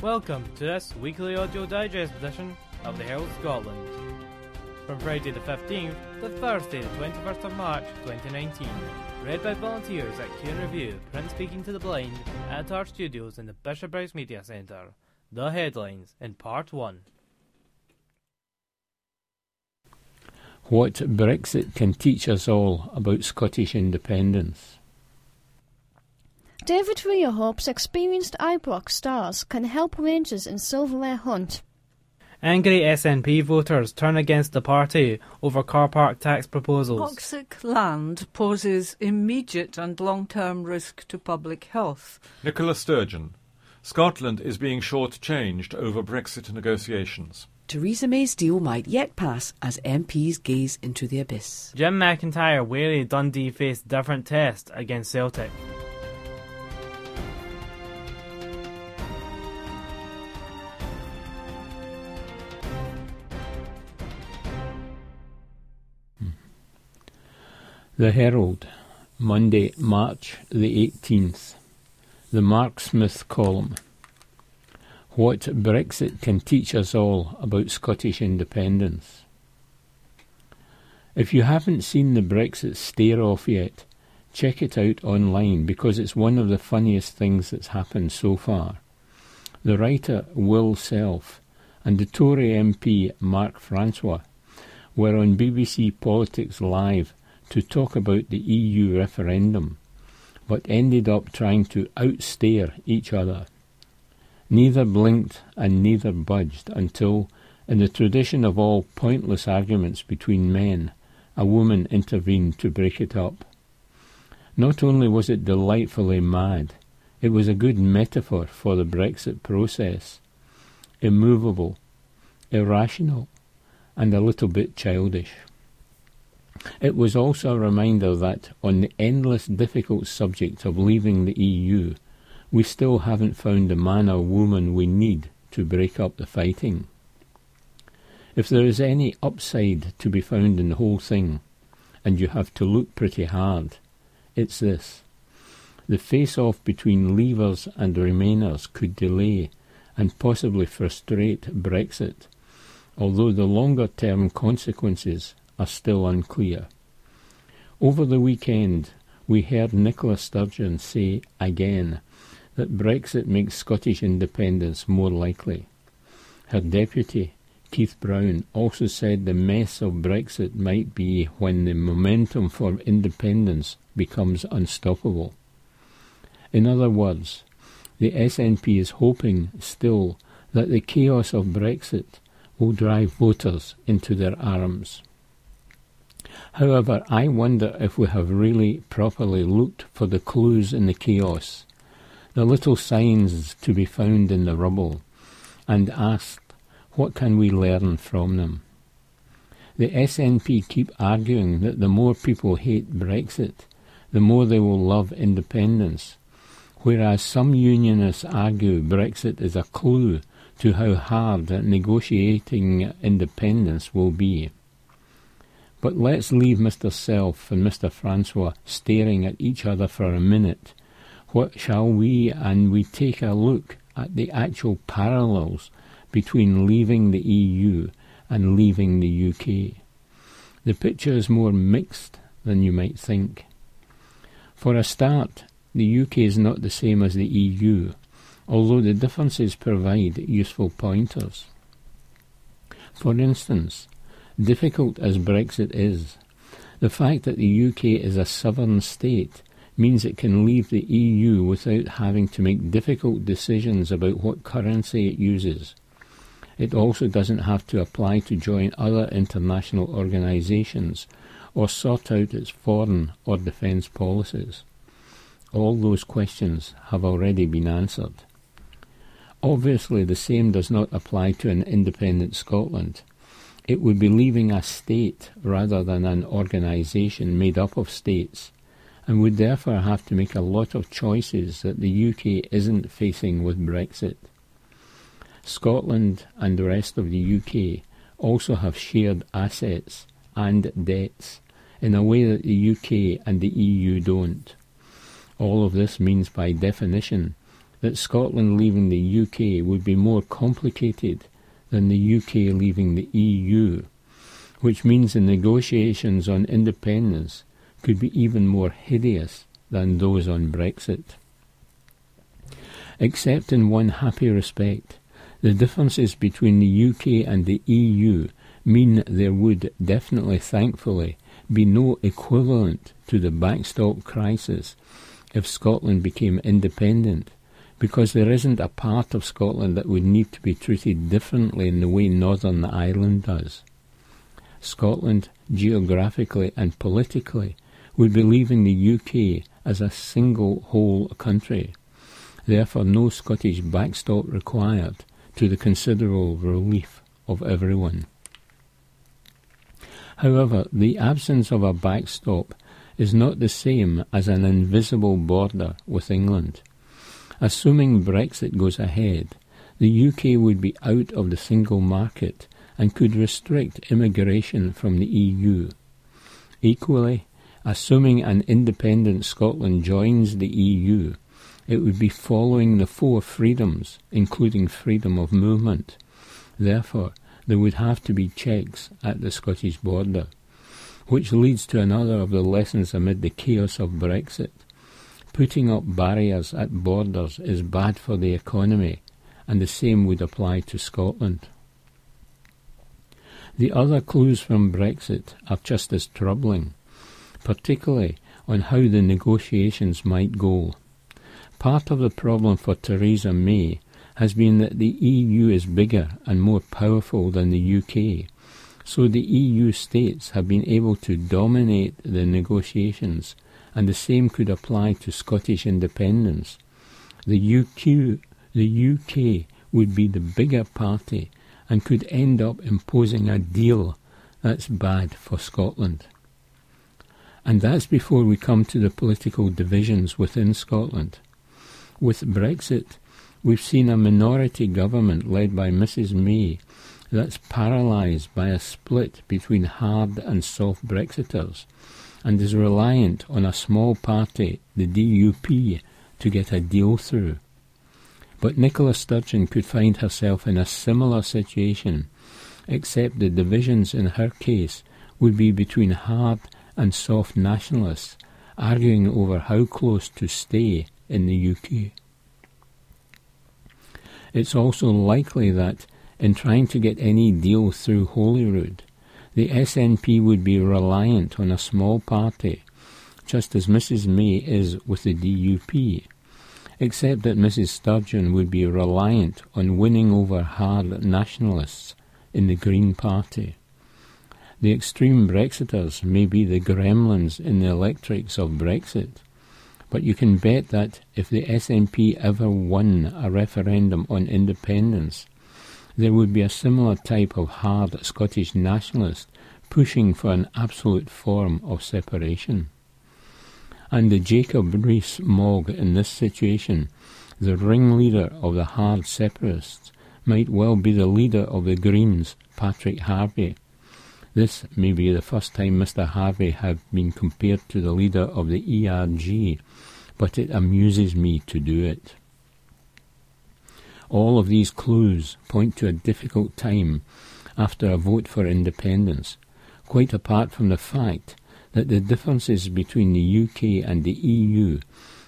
Welcome to this weekly audio digest edition of the Herald Scotland. From Friday the 15th to Thursday the 21st of March 2019. Read by volunteers at Q Review, print speaking to the blind, at our studios in the Bishopbriggs Media Centre. The headlines in Part 1. What Brexit can teach us all about Scottish independence. David Weir hopes experienced Ibrox stars can help Rangers in silverware hunt. Angry SNP voters turn against the party over car park tax proposals. Toxic land poses immediate and long term risk to public health. Nicola Sturgeon. Scotland is being short-changed over Brexit negotiations. Theresa May's deal might yet pass as MPs gaze into the abyss. Jim McIntyre wary Dundee faced different test against Celtic. The Herald, Monday, March the 18th. The Mark Smith column. What Brexit can teach us all about Scottish independence. If you haven't seen the Brexit stare off yet, check it out online because it's one of the funniest things that's happened so far. The writer Will Self and the Tory MP Mark Francois were on BBC Politics Live to talk about the EU referendum, but ended up trying to outstare each other. Neither blinked and neither budged until, in the tradition of all pointless arguments between men, a woman intervened to break it up. Not only was it delightfully mad, it was a good metaphor for the Brexit process. Immovable, irrational, and a little bit childish. It was also a reminder that, on the endless difficult subject of leaving the EU, we still haven't found the man or woman we need to break up the fighting. If there is any upside to be found in the whole thing, and you have to look pretty hard, it's this. The face-off between leavers and remainers could delay and possibly frustrate Brexit, although the longer-term consequences are still unclear. Over the weekend, we heard Nicola Sturgeon say again that Brexit makes Scottish independence more likely. Her deputy, Keith Brown, also said the mess of Brexit might be when the momentum for independence becomes unstoppable. In other words, the SNP is hoping still that the chaos of Brexit will drive voters into their arms. However, I wonder if we have really properly looked for the clues in the chaos, the little signs to be found in the rubble, and asked, what can we learn from them? The SNP keep arguing that the more people hate Brexit, the more they will love independence, whereas some unionists argue Brexit is a clue to how hard negotiating independence will be. But let's leave Mr. Self and Mr. Francois staring at each other for a minute. What shall we and we take a look at the actual parallels between leaving the EU and leaving the UK? The picture is more mixed than you might think. For a start, the UK is not the same as the EU, although the differences provide useful pointers. For instance, Difficult as Brexit is, the fact that the UK is a sovereign state means it can leave the EU without having to make difficult decisions about what currency it uses. It also doesn't have to apply to join other international organisations or sort out its foreign or defence policies. All those questions have already been answered. Obviously, the same does not apply to an independent Scotland. It would be leaving a state rather than an organisation made up of states, and would therefore have to make a lot of choices that the UK isn't facing with Brexit. Scotland and the rest of the UK also have shared assets and debts in a way that the UK and the EU don't. All of this means by definition that Scotland leaving the UK would be more complicated than the UK leaving the EU, which means the negotiations on independence could be even more hideous than those on Brexit. Except in one happy respect, the differences between the UK and the EU mean there would definitely, thankfully, be no equivalent to the backstop crisis if Scotland became independent, because there isn't a part of Scotland that would need to be treated differently in the way Northern Ireland does. Scotland, geographically and politically, would be leaving the UK as a single whole country. Therefore, no Scottish backstop required to the considerable relief of everyone. However, the absence of a backstop is not the same as an invisible border with England. Assuming Brexit goes ahead, the UK would be out of the single market and could restrict immigration from the EU. Equally, assuming an independent Scotland joins the EU, it would be following the four freedoms, including freedom of movement. Therefore, there would have to be checks at the Scottish border which leads to another of the lessons amid the chaos of Brexit. Putting up barriers at borders is bad for the economy, and the same would apply to Scotland. The other clues from Brexit are just as troubling, particularly on how the negotiations might go. Part of the problem for Theresa May has been that the EU is bigger and more powerful than the UK, so the EU states have been able to dominate the negotiations, and the same could apply to Scottish independence. The UK, the UK would be the bigger party and could end up imposing a deal that's bad for Scotland. And that's before we come to the political divisions within Scotland. With Brexit, we've seen a minority government led by Mrs May that's paralysed by a split between hard and soft Brexiters and is reliant on a small party, the DUP, to get a deal through. But Nicola Sturgeon could find herself in a similar situation, except the divisions in her case would be between hard and soft nationalists arguing over how close to stay in the UK. It's also likely that in trying to get any deal through Holyrood, the SNP would be reliant on a small party, just as Mrs. May is with the DUP, except that Mrs. Sturgeon would be reliant on winning over hard nationalists in the Green Party. The extreme Brexiters may be the gremlins in the electrics of Brexit, but you can bet that if the SNP ever won a referendum on independence, there would be a similar type of hard Scottish nationalist pushing for an absolute form of separation. And the Jacob Rees-Mogg in this situation, the ringleader of the hard separatists, might well be the leader of the Greens, Patrick Harvie. This may be the first time Mr. Harvie has been compared to the leader of the ERG, but it amuses me to do it. All of these clues point to a difficult time after a vote for independence, quite apart from the fact that the differences between the UK and the EU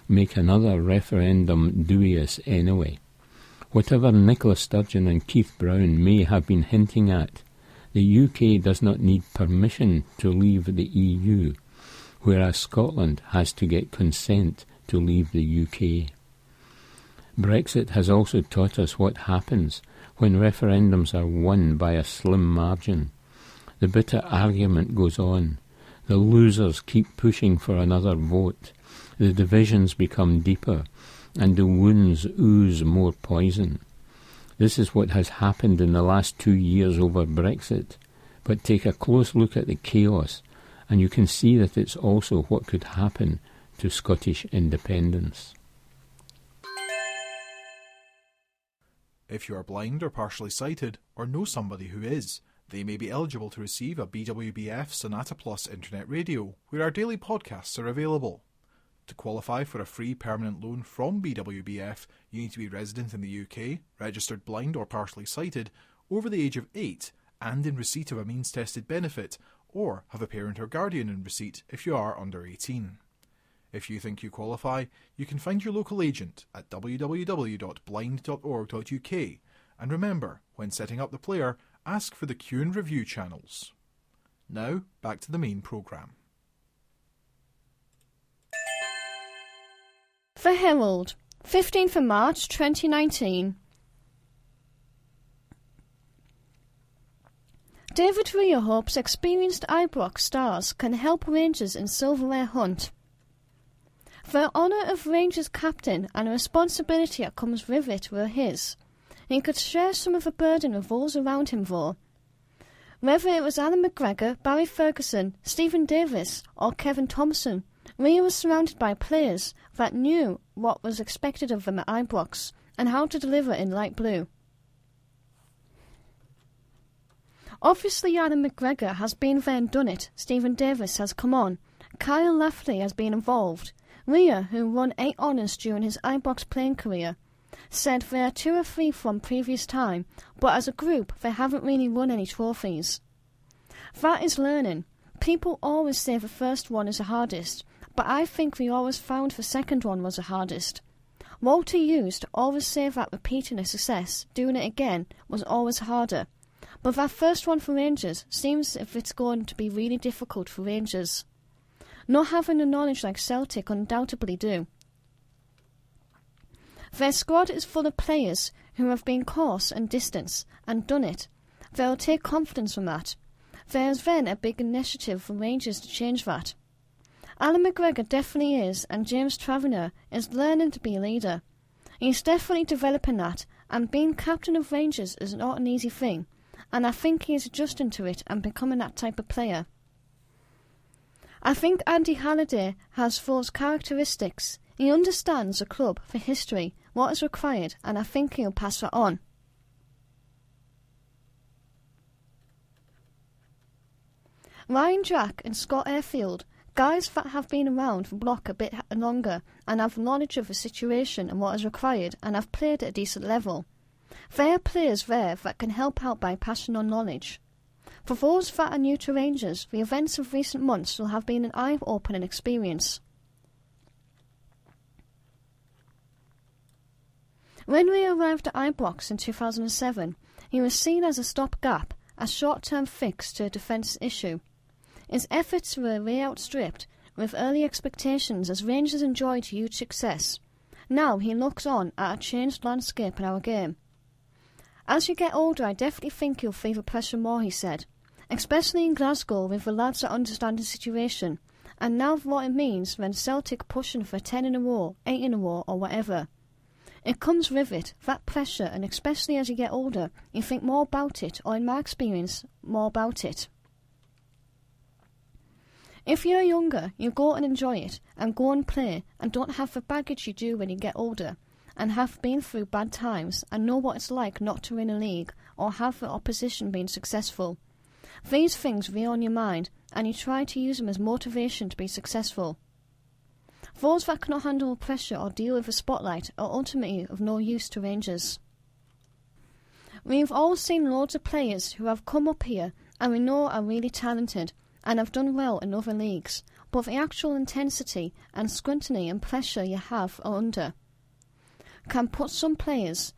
make another referendum dubious anyway. Whatever Nicola Sturgeon and Keith Brown may have been hinting at, the UK does not need permission to leave the EU, whereas Scotland has to get consent to leave the UK. Brexit has also taught us what happens when referendums are won by a slim margin. The bitter argument goes on. The losers keep pushing for another vote. The divisions become deeper, and the wounds ooze more poison. This is what has happened in the last two years over Brexit. But take a close look at the chaos, and you can see that it's also what could happen to Scottish independence. If you are blind or partially sighted, or know somebody who is, they may be eligible to receive a BWBF Sonata Plus internet radio, where our daily podcasts are available. To qualify for a free permanent loan from BWBF, you need to be resident in the UK, registered blind or partially sighted, over the age of 8, and in receipt of a means tested benefit, or have a parent or guardian in receipt if you are under 18. If you think you qualify, you can find your local agent at www.blind.org.uk and remember, when setting up the player, ask for the Cue and Review channels. Now, back to the main programme. The Herald, 15th of March 2019. David hopes experienced Ibrox stars can help Rangers in silverware hunt. The honour of Rangers captain and the responsibility that comes with it were his. and He could share some of the burden of those around him for. Whether it was Allan McGregor, Barry Ferguson, Steven Davis, or Kevin Thomson, Weir was surrounded by players that knew what was expected of them at Ibrox and how to deliver in light blue. Obviously, Allan McGregor has been there and done it. Steven Davis has come on. Kyle Lafferty has been involved. Weir, who won eight honours during his Ibrox playing career, said they are two or three from previous time, but as a group they haven't really won any trophies. That is learning. People always say the first one is the hardest, but I think we always found the second one was the hardest. Walter used to always say that repeating a success, doing it again, was always harder. But that first one for Rangers seems if it's going to be really difficult for Rangers. Not having the knowledge like Celtic undoubtedly do. Their squad is full of players who have been coarse and distance and done it. They'll take confidence from that. There's then a big initiative for Rangers to change that. Allan McGregor definitely is, and James Tavernier is learning to be a leader. He's definitely developing that, and being captain of Rangers is not an easy thing, and I think he is adjusting to it and becoming that type of player. I think Andy Halliday has those characteristics. He understands the club, for history, what is required, and I think he'll pass that on. Ryan Jack and Scott Arfield, guys that have been around the block a bit longer and have knowledge of the situation and what is required and have played at a decent level. They are players there that can help out by passing on knowledge. For those that are new to Rangers, the events of recent months will have been an eye-opening experience. When we arrived at Ibrox in 2007, he was seen as a stopgap, a short-term fix to a defence issue. His efforts were way outstripped, with early expectations as Rangers enjoyed huge success. Now he looks on at a changed landscape in our game. As you get older, I definitely think you'll feel the pressure more, he said, especially in Glasgow with the lads that understand the situation, and now what it means when Celtic pushing for 10 in a row, 8 in a row, or whatever. It comes with it, that pressure, and especially as you get older, you think more about it, or in my experience, more about it. If you're younger, you go and enjoy it, and go and play, and don't have the baggage you do when you get older, and have been through bad times, and know what it's like not to win a league, or have the opposition been successful. These things weigh on your mind, and you try to use them as motivation to be successful. Those that cannot handle pressure or deal with the spotlight are ultimately of no use to Rangers. We've all seen loads of players who have come up here and we know are really talented and have done well in other leagues, but the actual intensity and scrutiny and pressure you have under can put some players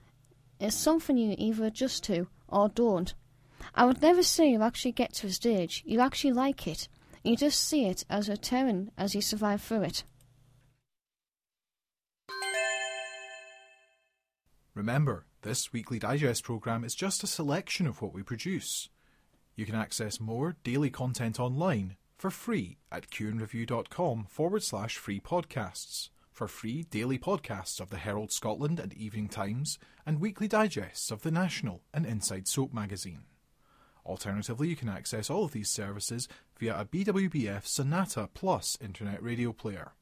is something you either adjust to or don't. I would never say you actually get to a stage, you actually like it. You just see it as a terrain as you survive through it. Remember, this weekly digest programme is just a selection of what we produce. You can access more daily content online for free at cueandreview.com forward slash free podcasts for free daily podcasts of the Herald Scotland and Evening Times and weekly digests of the National and Inside Soap magazine. Alternatively, you can access all of these services via a BWBF Sonata Plus internet radio player.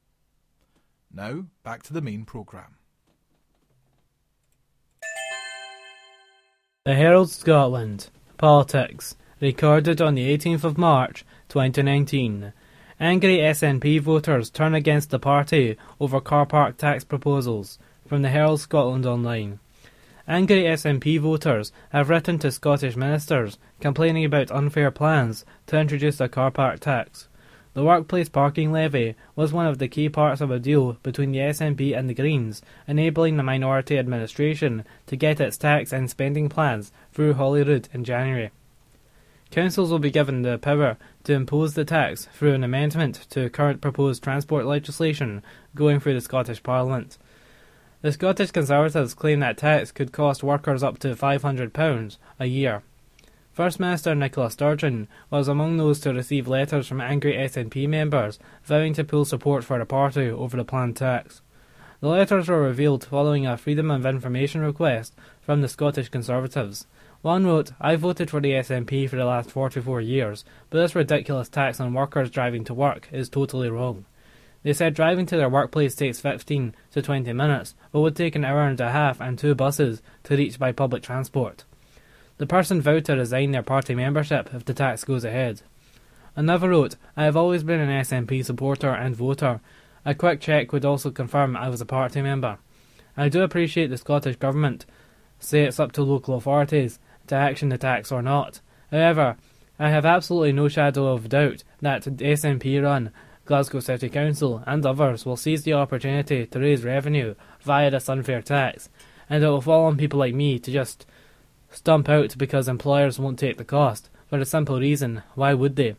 Now, back to the main programme. The Herald Scotland Politics recorded on the 18th of March 2019 Angry SNP voters turn against the party over car park tax proposals. From the Herald Scotland Online. Angry SNP voters have written to Scottish ministers complaining about unfair plans to introduce a car park tax. The workplace parking levy was one of the key parts of a deal between the SNP and the Greens, enabling the minority administration to get its tax and spending plans through Holyrood in January. Councils will be given the power to impose the tax through an amendment to current proposed transport legislation going through the Scottish Parliament. The Scottish Conservatives claim that tax could cost workers up to £500 a year. First Minister Nicola Sturgeon was among those to receive letters from angry SNP members vowing to pull support for the party over the planned tax. The letters were revealed following a Freedom of Information request from the Scottish Conservatives. One wrote, I voted for the SNP for the last 44 years, but this ridiculous tax on workers driving to work is totally wrong. They said driving to their workplace takes 15 to 20 minutes, but would take an hour and a half and two buses to reach by public transport. The person vowed to resign their party membership if the tax goes ahead. Another wrote, I have always been an SNP supporter and voter. A quick check would also confirm I was a party member. I do appreciate the Scottish Government say it's up to local authorities to action the tax or not. However, I have absolutely no shadow of doubt that the SNP run Glasgow City Council and others will seize the opportunity to raise revenue via this unfair tax, and it will fall on people like me to just stump out because employers won't take the cost, for a simple reason why would they?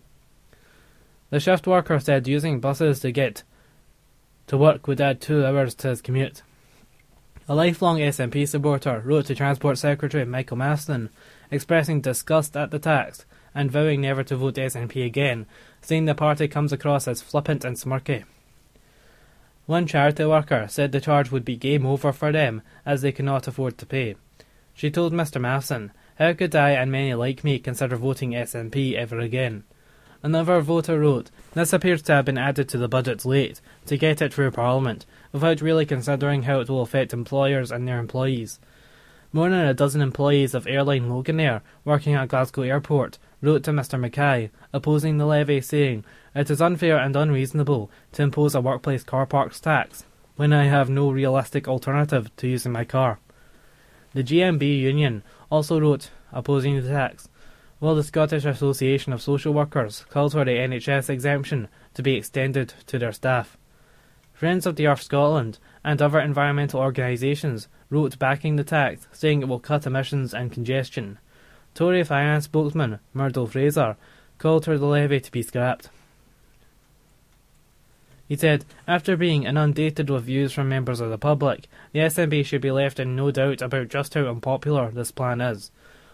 The shift worker said using buses to get to work would add two hours to his commute. A lifelong SNP supporter wrote to Transport Secretary Michael Matheson expressing disgust at the tax and vowing never to vote SNP again, saying the party comes across as flippant and smirky. One charity worker said the charge would be game over for them as they cannot afford to pay. She told Mr. Matheson, How could I and many like me consider voting SNP ever again? Another voter wrote, This appears to have been added to the budget late, to get it through Parliament, without really considering how it will affect employers and their employees. More than a dozen employees of airline Loganair working at Glasgow Airport wrote to Mr. Mackay, opposing the levy, saying, It is unfair and unreasonable to impose a workplace car parks tax when I have no realistic alternative to using my car. The GMB union also wrote opposing the tax, while the Scottish Association of Social Workers called for the NHS exemption to be extended to their staff. Friends of the Earth Scotland and other environmental organisations wrote backing the tax, saying it will cut emissions and congestion. Tory finance spokesman Murdo Fraser called for the levy to be scrapped. He said, after being inundated with views from members of the public, the SNP should be left in no doubt about just how unpopular this plan is.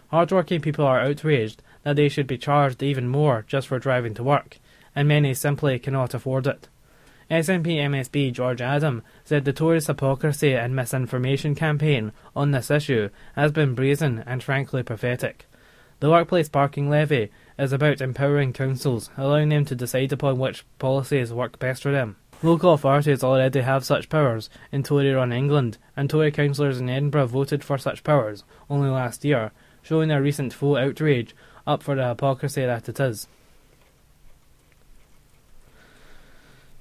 Hardworking people are outraged that they should be charged even more just for driving to work, and many simply cannot afford it. SNP MSP George Adam said the Tories' hypocrisy and misinformation campaign on this issue has been brazen and frankly pathetic. The workplace parking levy is about empowering councils, allowing them to decide upon which policies work best for them. Local authorities already have such powers in Tory run England, and Tory councillors in Edinburgh voted for such powers only last year, showing their recent full outrage up for the hypocrisy that it is.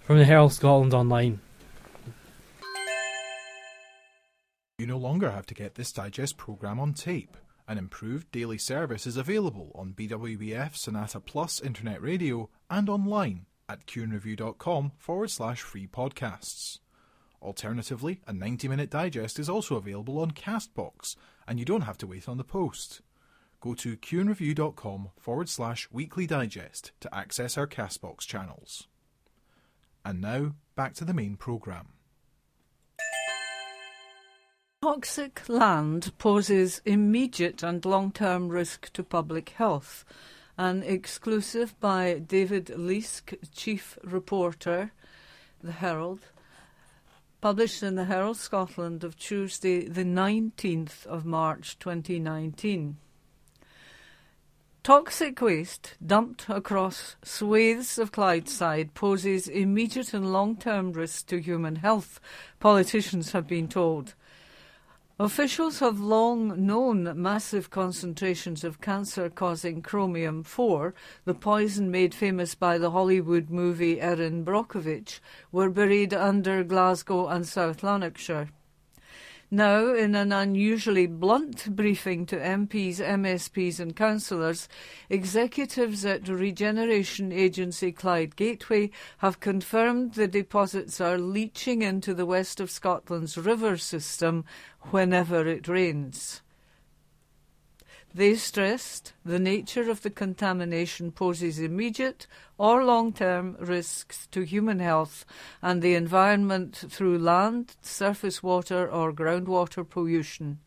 From the Herald Scotland Online. You no longer have to get this digest programme on tape. An improved daily service is available on BWBF Sonata Plus Internet Radio and online at cueandreview.com forward slash free podcasts. Alternatively, a 90 minute digest is also available on Castbox, and you don't have to wait on the post. Go to cueandreview.com forward slash weekly digest to access our Castbox channels. And now, back to the main programme. Toxic land poses immediate and long term risk to public health. An exclusive by David Leask, Chief Reporter, The Herald, published in the Herald Scotland of Tuesday, the 19th of March 2019. Toxic waste dumped across swathes of Clydeside poses immediate and long term risks to human health, politicians have been told. Officials have long known massive concentrations of cancer causing chromium 4, the poison made famous by the Hollywood movie Erin Brockovich, were buried under Glasgow and South Lanarkshire. Now, in an unusually blunt briefing to MPs, MSPs, and councillors, executives at regeneration agency Clyde Gateway have confirmed the deposits are leaching into the west of Scotland's river system whenever it rains. They stressed the nature of the contamination poses immediate or long term risks to human health and the environment through land, surface water, or groundwater pollution.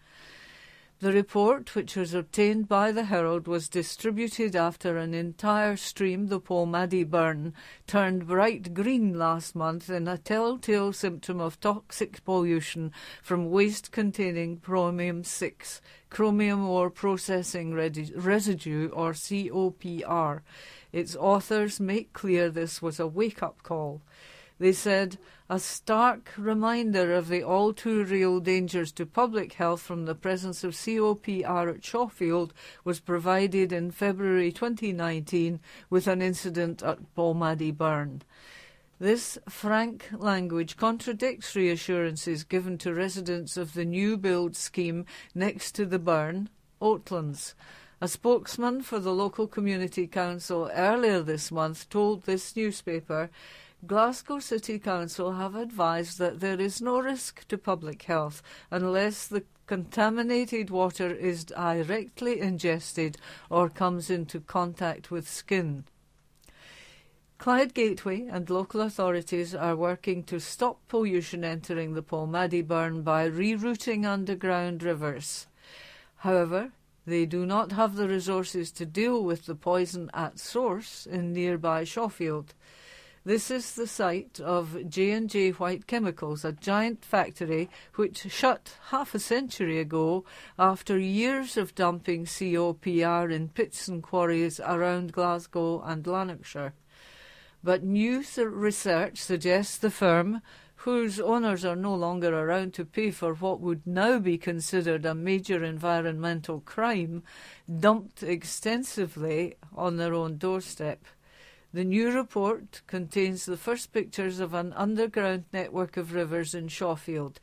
The report, which was obtained by the Herald, was distributed after an entire stream, the Polmadie Burn, turned bright green last month in a telltale symptom of toxic pollution from waste containing chromium 6, chromium ore processing residue, or COPR. Its authors make clear this was a wake up call. They said, a stark reminder of the all too real dangers to public health from the presence of COPR at Shawfield was provided in February 2019 with an incident at Polmadie Burn. This frank language contradicts reassurances given to residents of the new build scheme next to the burn, Oatlands. A spokesman for the local community council earlier this month told this newspaper Glasgow City Council have advised that there is no risk to public health unless the contaminated water is directly ingested or comes into contact with skin. Clyde Gateway and local authorities are working to stop pollution entering the Polmadie burn by rerouting underground rivers. However, they do not have the resources to deal with the poison at source in nearby Shawfield. This is the site of J&J White Chemicals, a giant factory which shut half a century ago after years of dumping COPR in pits and quarries around Glasgow and Lanarkshire. But new research suggests the firm, whose owners are no longer around to pay for what would now be considered a major environmental crime, dumped extensively on their own doorstep. The new report contains the first pictures of an underground network of rivers in Shawfield.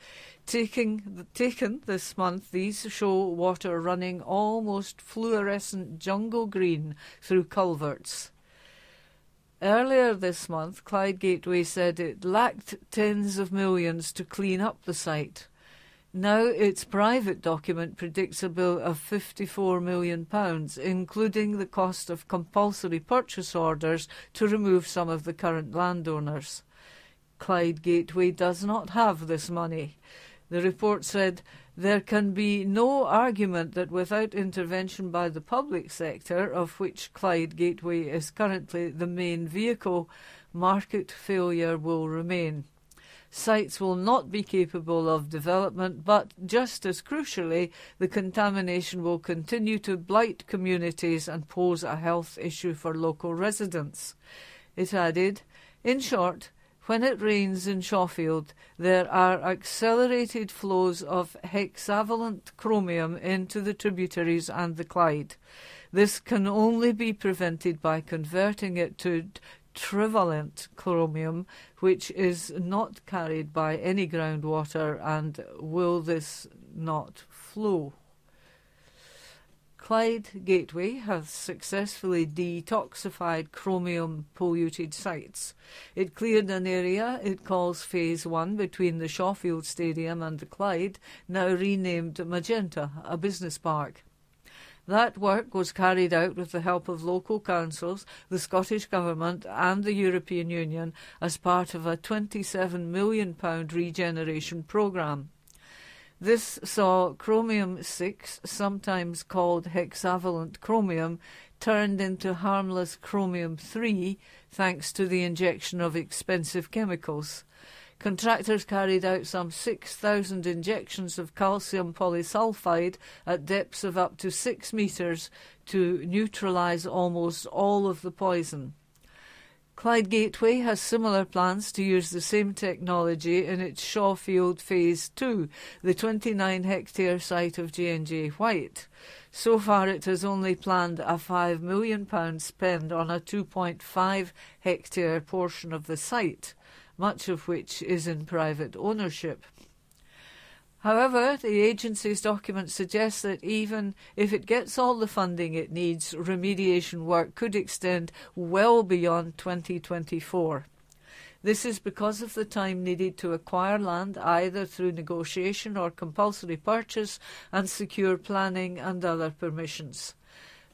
Taking, taken this month, these show water running almost fluorescent jungle green through culverts. Earlier this month, Clyde Gateway said it lacked tens of millions to clean up the site. Now its private document predicts a bill of £54 million, including the cost of compulsory purchase orders to remove some of the current landowners. Clyde Gateway does not have this money. The report said there can be no argument that without intervention by the public sector, of which Clyde Gateway is currently the main vehicle, market failure will remain sites will not be capable of development, but just as crucially, the contamination will continue to blight communities and pose a health issue for local residents. It added, in short, when it rains in Shawfield, there are accelerated flows of hexavalent chromium into the tributaries and the Clyde. This can only be prevented by converting it to trivalent chromium, which is not carried by any groundwater, and will this not flow? Clyde Gateway has successfully detoxified chromium polluted sites. It cleared an area it calls Phase 1 between the Shawfield Stadium and the Clyde, now renamed Magenta, a business park. That work was carried out with the help of local councils, the Scottish Government, and the European Union as part of a £27 million regeneration programme. This saw chromium 6, sometimes called hexavalent chromium, turned into harmless chromium 3 thanks to the injection of expensive chemicals. Contractors carried out some 6,000 injections of calcium polysulfide at depths of up to 6 metres to neutralise almost all of the poison. Clyde Gateway has similar plans to use the same technology in its Shawfield Phase 2, the 29 hectare site of J&J White. So far it has only planned a £5 million spend on a 2.5 hectare portion of the site, much of which is in private ownership. However, the agency's document suggests that even if it gets all the funding it needs, remediation work could extend well beyond 2024. This is because of the time needed to acquire land either through negotiation or compulsory purchase and secure planning and other permissions.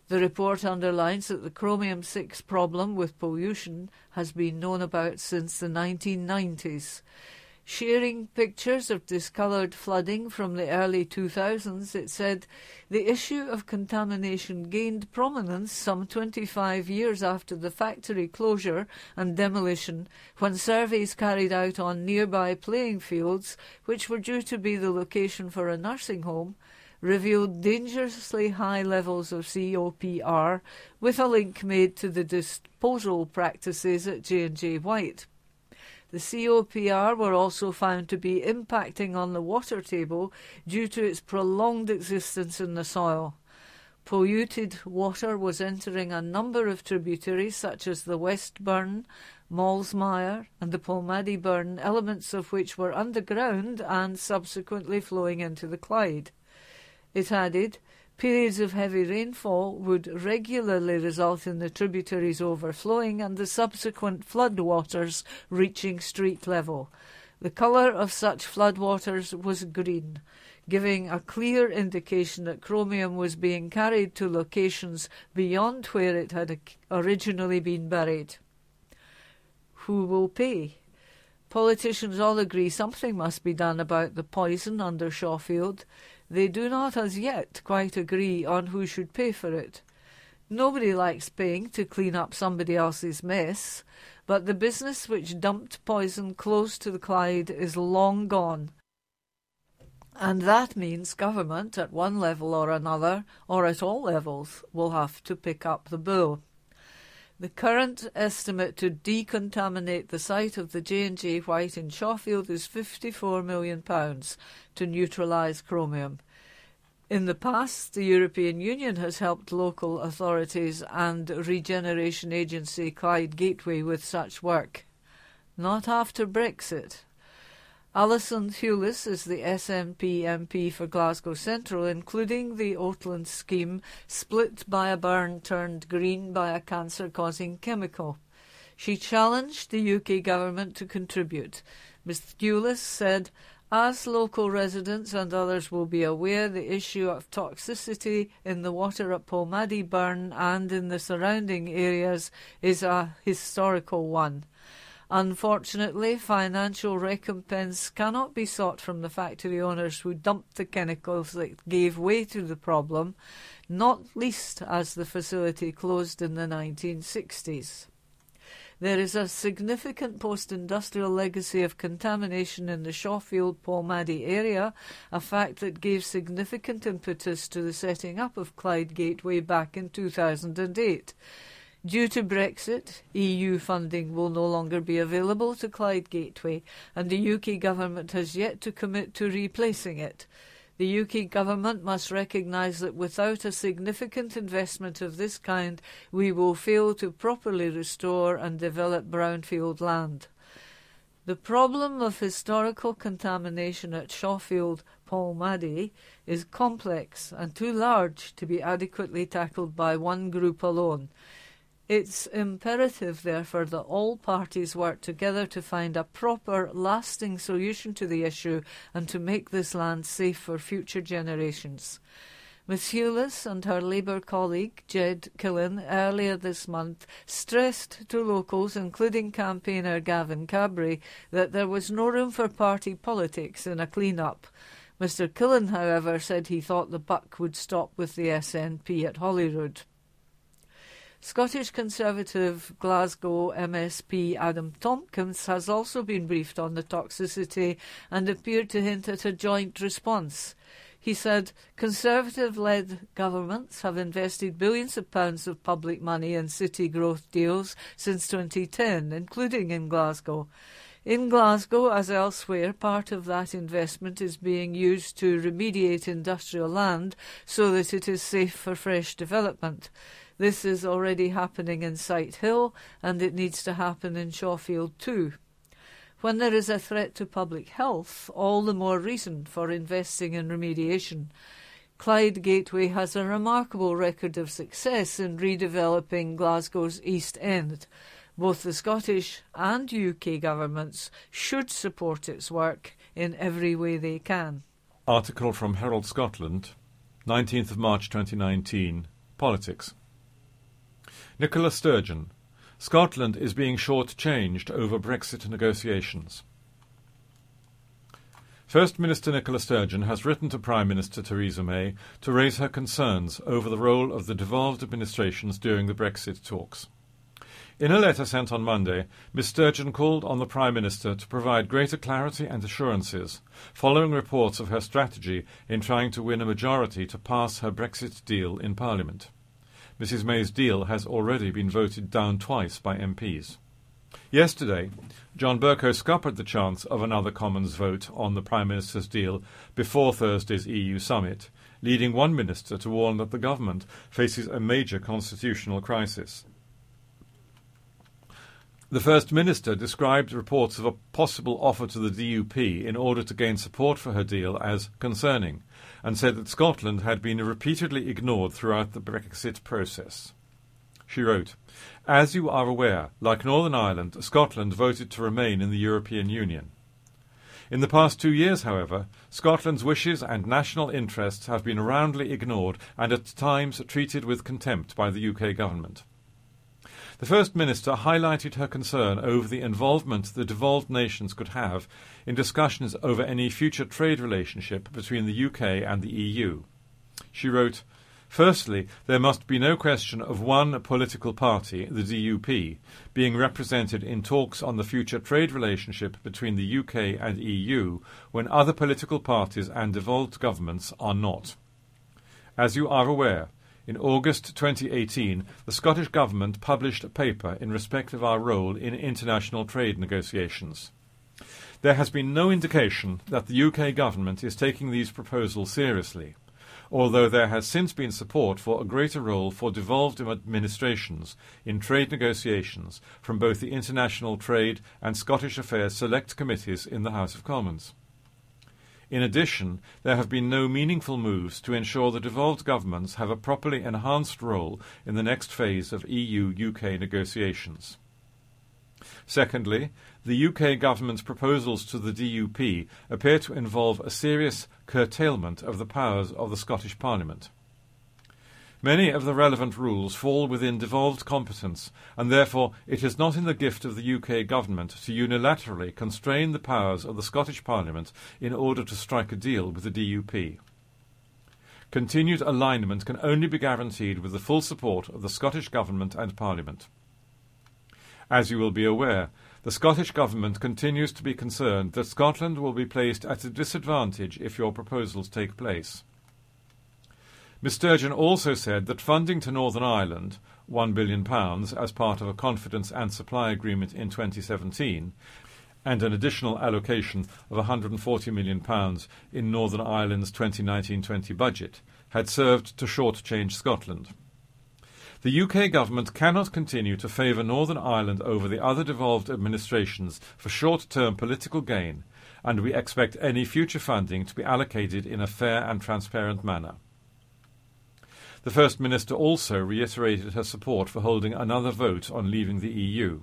The report underlines that the chromium 6 problem with pollution has been known about since the 1990s. Sharing pictures of discoloured flooding from the early 2000s, it said the issue of contamination gained prominence some 25 years after the factory closure and demolition when surveys carried out on nearby playing fields, which were due to be the location for a nursing home, revealed dangerously high levels of COPR with a link made to the disposal practices at J&J White. The COPR were also found to be impacting on the water table due to its prolonged existence in the soil. Polluted water was entering a number of tributaries such as the West Burn, Mallsmire, and the Polmadie Burn, elements of which were underground and subsequently flowing into the Clyde. It added, Periods of heavy rainfall would regularly result in the tributaries overflowing and the subsequent floodwaters reaching street level. The colour of such floodwaters was green, giving a clear indication that chromium was being carried to locations beyond where it had originally been buried. Who will pay? Politicians all agree something must be done about the poison under Shawfield. They do not as yet quite agree on who should pay for it. Nobody likes paying to clean up somebody else's mess, but the business which dumped poison close to the Clyde is long gone. And that means government, at one level or another, or at all levels, will have to pick up the bill. The current estimate to decontaminate the site of the J&J White in Shawfield is £54 million to neutralise chromium. In the past, the European Union has helped local authorities and regeneration agency Clyde Gateway with such work. Not after Brexit. Alison Thewliss is the SNP MP for Glasgow Central, including the Oatland scheme split by a burn turned green by a cancer causing chemical. She challenged the UK government to contribute. Ms Thewliss said, as local residents and others will be aware, the issue of toxicity in the water at Polmadie Burn and in the surrounding areas is a historical one. Unfortunately, financial recompense cannot be sought from the factory owners who dumped the chemicals that gave way to the problem, not least as the facility closed in the 1960s. There is a significant post industrial legacy of contamination in the Shawfield Polmadie area, a fact that gave significant impetus to the setting up of Clyde Gateway back in 2008. Due to Brexit, EU funding will no longer be available to Clyde Gateway, and the UK government has yet to commit to replacing it. The UK government must recognise that without a significant investment of this kind, we will fail to properly restore and develop brownfield land. The problem of historical contamination at Shawfield Polmadie is complex and too large to be adequately tackled by one group alone. It's imperative, therefore, that all parties work together to find a proper, lasting solution to the issue and to make this land safe for future generations. Ms Thewliss and her Labour colleague Ged Killen earlier this month stressed to locals, including campaigner Gavin Cabry, that there was no room for party politics in a clean-up. Mr Killen, however, said he thought the buck would stop with the SNP at Holyrood. Scottish Conservative Glasgow MSP Adam Tomkins has also been briefed on the toxicity and appeared to hint at a joint response. He said Conservative led governments have invested billions of pounds of public money in city growth deals since 2010, including in Glasgow. In Glasgow, as elsewhere, part of that investment is being used to remediate industrial land so that it is safe for fresh development. This is already happening in Sighthill, and it needs to happen in Shawfield too. When there is a threat to public health, all the more reason for investing in remediation. Clyde Gateway has a remarkable record of success in redeveloping Glasgow's East End. Both the Scottish and UK governments should support its work in every way they can. Article from Herald Scotland, 19th of March 2019. Politics. Nicola Sturgeon, Scotland is being short-changed over Brexit negotiations. First Minister Nicola Sturgeon has written to Prime Minister Theresa May to raise her concerns over the role of the devolved administrations during the Brexit talks. In a letter sent on Monday, Ms Sturgeon called on the Prime Minister to provide greater clarity and assurances, following reports of her strategy in trying to win a majority to pass her Brexit deal in Parliament. Mrs May's deal has already been voted down twice by MPs. Yesterday, John Bercow scuppered the chance of another Commons vote on the Prime Minister's deal before Thursday's EU summit, leading one minister to warn that the government faces a major constitutional crisis. The First Minister described reports of a possible offer to the DUP in order to gain support for her deal as concerning, and said that Scotland had been repeatedly ignored throughout the Brexit process. She wrote, As you are aware, like Northern Ireland, Scotland voted to remain in the European Union. In the past two years, however, Scotland's wishes and national interests have been roundly ignored and at times treated with contempt by the UK government. The First Minister highlighted her concern over the involvement the devolved nations could have in discussions over any future trade relationship between the UK and the EU. She wrote, Firstly, there must be no question of one political party, the DUP, being represented in talks on the future trade relationship between the UK and EU when other political parties and devolved governments are not. As you are aware, in August 2018, the Scottish Government published a paper in respect of our role in international trade negotiations. There has been no indication that the UK Government is taking these proposals seriously, although there has since been support for a greater role for devolved administrations in trade negotiations from both the International Trade and Scottish Affairs Select Committees in the House of Commons. In addition, there have been no meaningful moves to ensure the devolved governments have a properly enhanced role in the next phase of EU UK negotiations. Secondly, the UK government's proposals to the DUP appear to involve a serious curtailment of the powers of the Scottish Parliament. Many of the relevant rules fall within devolved competence, and therefore it is not in the gift of the UK Government to unilaterally constrain the powers of the Scottish Parliament in order to strike a deal with the DUP. Continued alignment can only be guaranteed with the full support of the Scottish Government and Parliament. As you will be aware, the Scottish Government continues to be concerned that Scotland will be placed at a disadvantage if your proposals take place. Ms Sturgeon also said that funding to Northern Ireland, £1 billion as part of a confidence and supply agreement in 2017, and an additional allocation of £140 million in Northern Ireland's 2019-20 budget, had served to shortchange Scotland. The UK government cannot continue to favour Northern Ireland over the other devolved administrations for short-term political gain, and we expect any future funding to be allocated in a fair and transparent manner. The First Minister also reiterated her support for holding another vote on leaving the EU.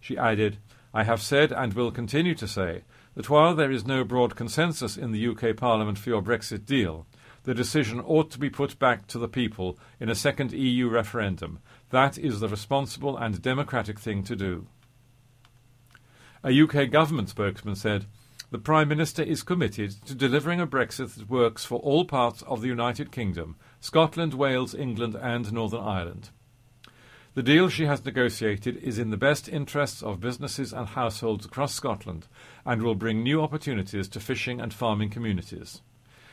She added, I have said and will continue to say that while there is no broad consensus in the UK Parliament for your Brexit deal, the decision ought to be put back to the people in a second EU referendum. That is the responsible and democratic thing to do. A UK government spokesman said, the Prime Minister is committed to delivering a Brexit that works for all parts of the United Kingdom Scotland, Wales, England, and Northern Ireland. The deal she has negotiated is in the best interests of businesses and households across Scotland and will bring new opportunities to fishing and farming communities.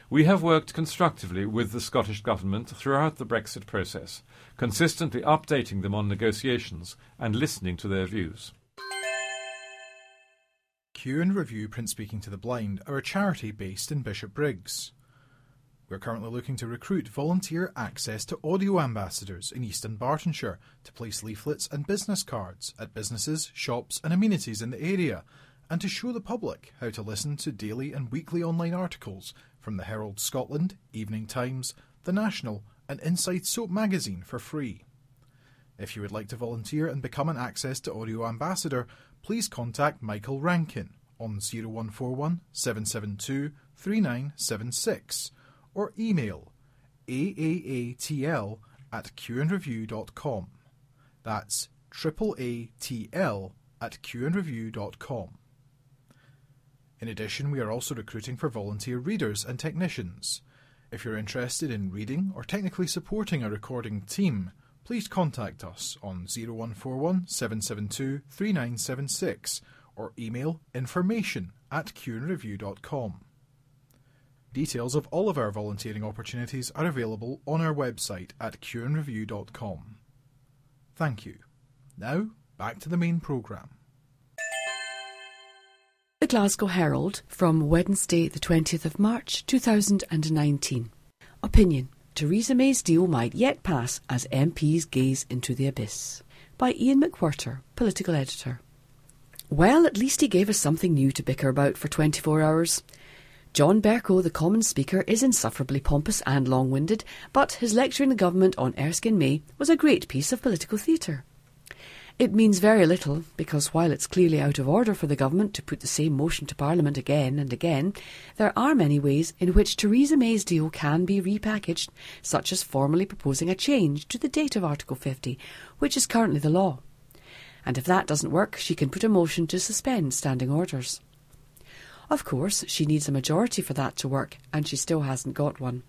We have worked constructively with the Scottish Government throughout the Brexit process, consistently updating them on negotiations and listening to their views. Cue and Review Print Speaking to the Blind are a charity based in Bishopbriggs. We're currently looking to recruit volunteer access to audio ambassadors in East Dunbartonshire to place leaflets and business cards at businesses, shops, and amenities in the area, and to show the public how to listen to daily and weekly online articles from the Herald Scotland, Evening Times, The National, and Inside Soap magazine for free. If you would like to volunteer and become an Access to Audio ambassador, please contact Michael Rankin on 0141 772 3976 or email aaatl at cueandreview.com. That's triple ATL at cueandreview.com. In addition, we are also recruiting for volunteer readers and technicians. If you're interested in reading or technically supporting a recording team, please contact us on 0141 772 3976 or email information at cueandreview.com. Details of all of our volunteering opportunities are available on our website at cueandreview.com. Thank you. Now, back to the main programme. The Glasgow Herald from Wednesday, the 20th of March 2019. Opinion Theresa May's deal might yet pass as MPs gaze into the abyss. By Iain Macwhirter, political editor. Well, at least he gave us something new to bicker about for 24 hours. John Bercow, the Commons Speaker, is insufferably pompous and long winded, but his lecturing the government on Erskine May was a great piece of political theatre. It means very little, because while it's clearly out of order for the government to put the same motion to Parliament again and again, there are many ways in which Theresa May's deal can be repackaged, such as formally proposing a change to the date of Article 50, which is currently the law. And if that doesn't work, she can put a motion to suspend standing orders. Of course, she needs a majority for that to work, and she still hasn't got one.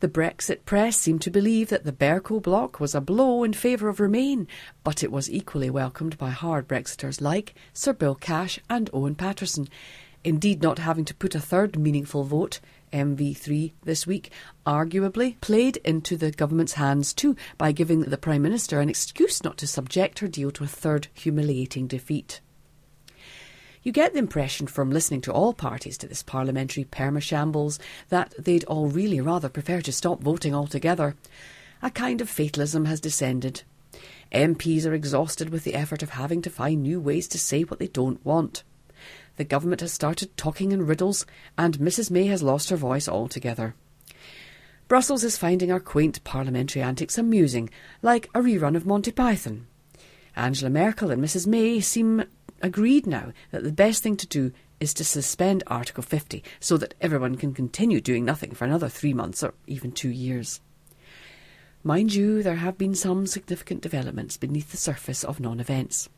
The Brexit press seemed to believe that the Bercow bloc was a blow in favour of Remain, but it was equally welcomed by hard Brexiters like Sir Bill Cash and Owen Paterson. Indeed, not having to put a third meaningful vote, MV3, this week, arguably played into the government's hands too by giving the Prime Minister an excuse not to subject her deal to a third humiliating defeat. You get the impression from listening to all parties to this parliamentary perma-shambles that they'd all really rather prefer to stop voting altogether. A kind of fatalism has descended. MPs are exhausted with the effort of having to find new ways to say what they don't want. The government has started talking in riddles, and Mrs May has lost her voice altogether. Brussels is finding our quaint parliamentary antics amusing, like a rerun of Monty Python. Angela Merkel and Mrs May seem agreed now that the best thing to do is to suspend Article 50 so that everyone can continue doing nothing for another three months or even two years. Mind you, there have been some significant developments beneath the surface of non events.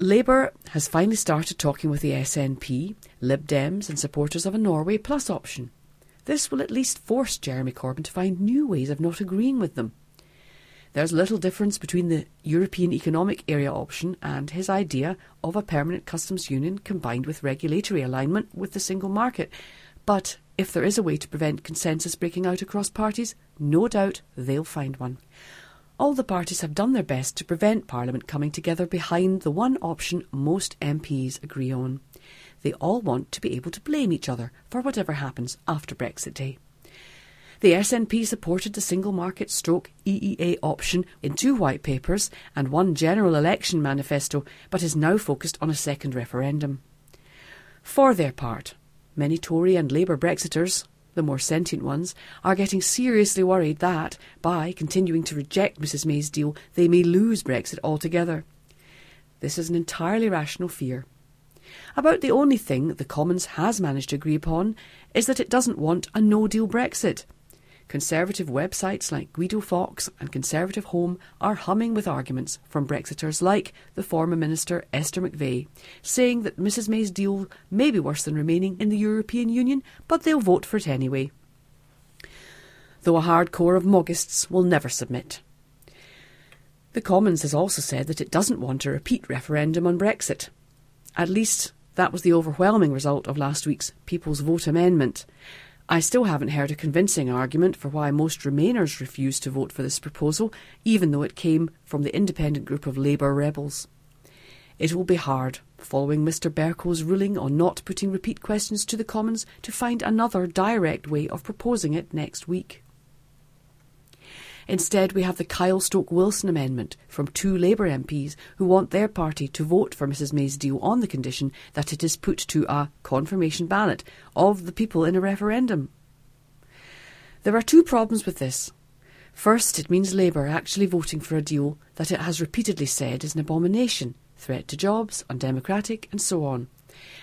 Labour has finally started talking with the SNP, Lib Dems, and supporters of a Norway Plus option. This will at least force Jeremy Corbyn to find new ways of not agreeing with them. There's little difference between the European Economic Area option and his idea of a permanent customs union combined with regulatory alignment with the single market. But if there is a way to prevent consensus breaking out across parties, no doubt they'll find one. All the parties have done their best to prevent Parliament coming together behind the one option most MPs agree on. They all want to be able to blame each other for whatever happens after Brexit Day. The SNP supported the single market stroke EEA option in two white papers and one general election manifesto, but is now focused on a second referendum. For their part, many Tory and Labour Brexiters, the more sentient ones, are getting seriously worried that, by continuing to reject Mrs May's deal, they may lose Brexit altogether. This is an entirely rational fear. About the only thing the Commons has managed to agree upon is that it doesn't want a no deal Brexit. Conservative websites like Guido Fawkes and Conservative Home are humming with arguments from Brexiters like the former Minister Esther McVey, saying that Mrs May's deal may be worse than remaining in the European Union, but they'll vote for it anyway. Though a hard core of Moggists will never submit. The Commons has also said that it doesn't want a repeat referendum on Brexit. At least that was the overwhelming result of last week's People's Vote amendment I still haven't heard a convincing argument for why most Remainers refused to vote for this proposal, even though it came from the independent group of Labour rebels. It will be hard, following Mr Bercow's ruling on not putting repeat questions to the Commons, to find another direct way of proposing it next week. Instead, we have the Kyle Stoke Wilson amendment from two Labour MPs who want their party to vote for Mrs May's deal on the condition that it is put to a confirmation ballot of the people in a referendum. There are two problems with this. First, it means Labour actually voting for a deal that it has repeatedly said is an abomination, threat to jobs, undemocratic, and so on.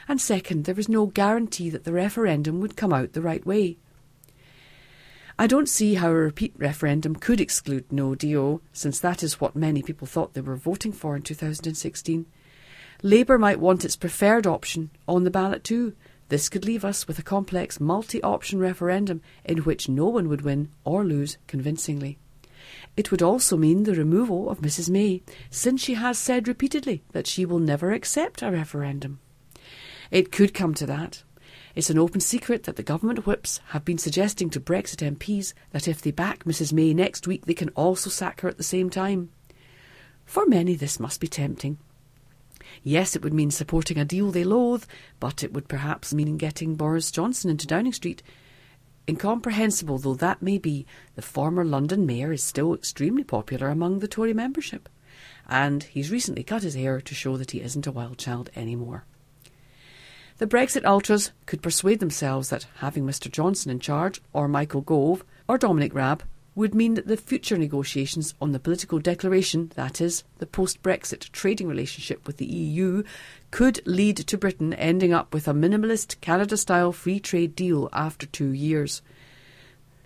And second, there is no guarantee that the referendum would come out the right way. I don't see how a repeat referendum could exclude no DO, since that is what many people thought they were voting for in 2016. Labour might want its preferred option on the ballot too. This could leave us with a complex multi option referendum in which no one would win or lose convincingly. It would also mean the removal of Mrs May, since she has said repeatedly that she will never accept a referendum. It could come to that, it's an open secret that the government whips have been suggesting to Brexit MPs that if they back Mrs May next week, they can also sack her at the same time. For many, this must be tempting. Yes, it would mean supporting a deal they loathe, but it would perhaps mean getting Boris Johnson into Downing Street. Incomprehensible though that may be, the former London mayor is still extremely popular among the Tory membership, and he's recently cut his hair to show that he isn't a wild child anymore. The Brexit ultras could persuade themselves that having Mr Johnson in charge, or Michael Gove, or Dominic Raab, would mean that the future negotiations on the political declaration, that is, the post Brexit trading relationship with the EU, could lead to Britain ending up with a minimalist Canada style free trade deal after two years.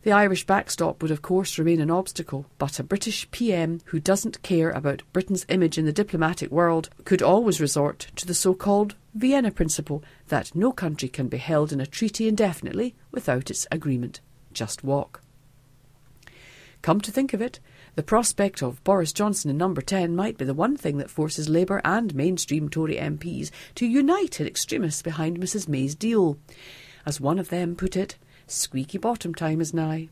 The Irish backstop would, of course, remain an obstacle, but a British PM who doesn't care about Britain's image in the diplomatic world could always resort to the so called Vienna Principle that no country can be held in a treaty indefinitely without its agreement. Just walk. Come to think of it, the prospect of Boris Johnson in number 10 might be the one thing that forces Labour and mainstream Tory MPs to unite in extremists behind Mrs May's deal. As one of them put it, Squeaky bottom time is nigh.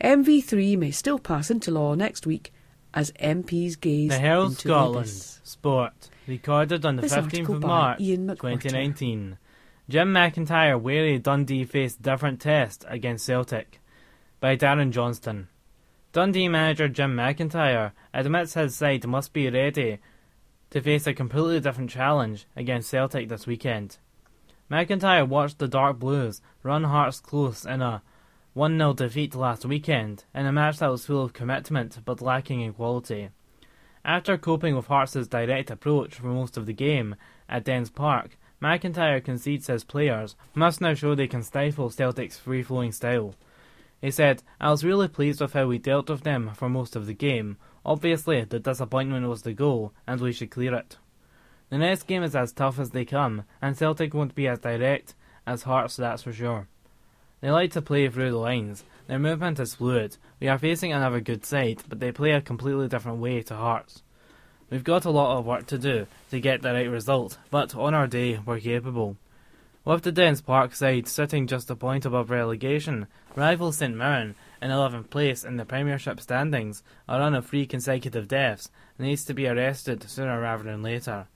MV3 may still pass into law next week as MPs gaze The Herald into Scotland the abyss. Sport, recorded on the This 15th of March 2019. Jim McIntyre wary Dundee faced different test against Celtic by Darren Johnston. Dundee manager Jim McIntyre admits his side must be ready to face a completely different challenge against Celtic this weekend. McIntyre watched the Dark Blues run Hearts close in a 1 0 defeat last weekend in a match that was full of commitment but lacking in quality. After coping with Hearts' direct approach for most of the game at Dens Park, McIntyre concedes his players must now show they can stifle Celtic's free flowing style. He said, I was really pleased with how we dealt with them for most of the game. Obviously, the disappointment was the goal, and we should clear it. The next game is as tough as they come, and Celtic won't be as direct as Hearts, that's for sure. They like to play through the lines. Their movement is fluid. We are facing another good side, but they play a completely different way to Hearts. We've got a lot of work to do to get the right result, but on our day, we're capable. With the Dens Park side sitting just a point above relegation, rival St Mirren, in 11th place in the Premiership standings, are on a three consecutive deaths and needs to be arrested sooner rather than later.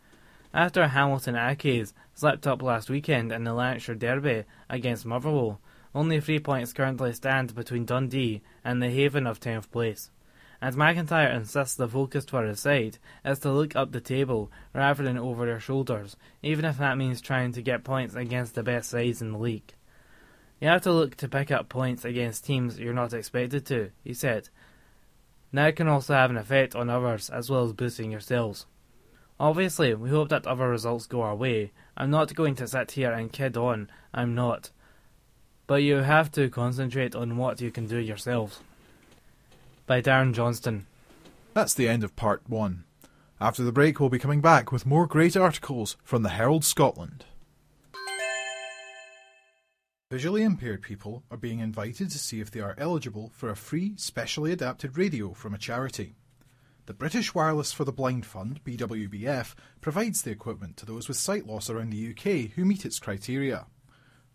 After Hamilton Accies slipped up last weekend in the Lanarkshire Derby against Motherwell, only three points currently stand between Dundee and the haven of 10th place. And McIntyre insists the focus for his side is to look up the table rather than over their shoulders, even if that means trying to get points against the best sides in the league. You have to look to pick up points against teams you're not expected to, he said. That can also have an effect on others as well as boosting yourselves. Obviously, we hope that other results go our way. I'm not going to sit here and kid on, I'm not. But you have to concentrate on what you can do yourselves. By Darren Johnston. That's the end of part one. After the break, we'll be coming back with more great articles from the Herald Scotland. Visually impaired people are being invited to see if they are eligible for a free, specially adapted radio from a charity. The British Wireless for the Blind Fund, BWBF, provides the equipment to those with sight loss around the UK who meet its criteria.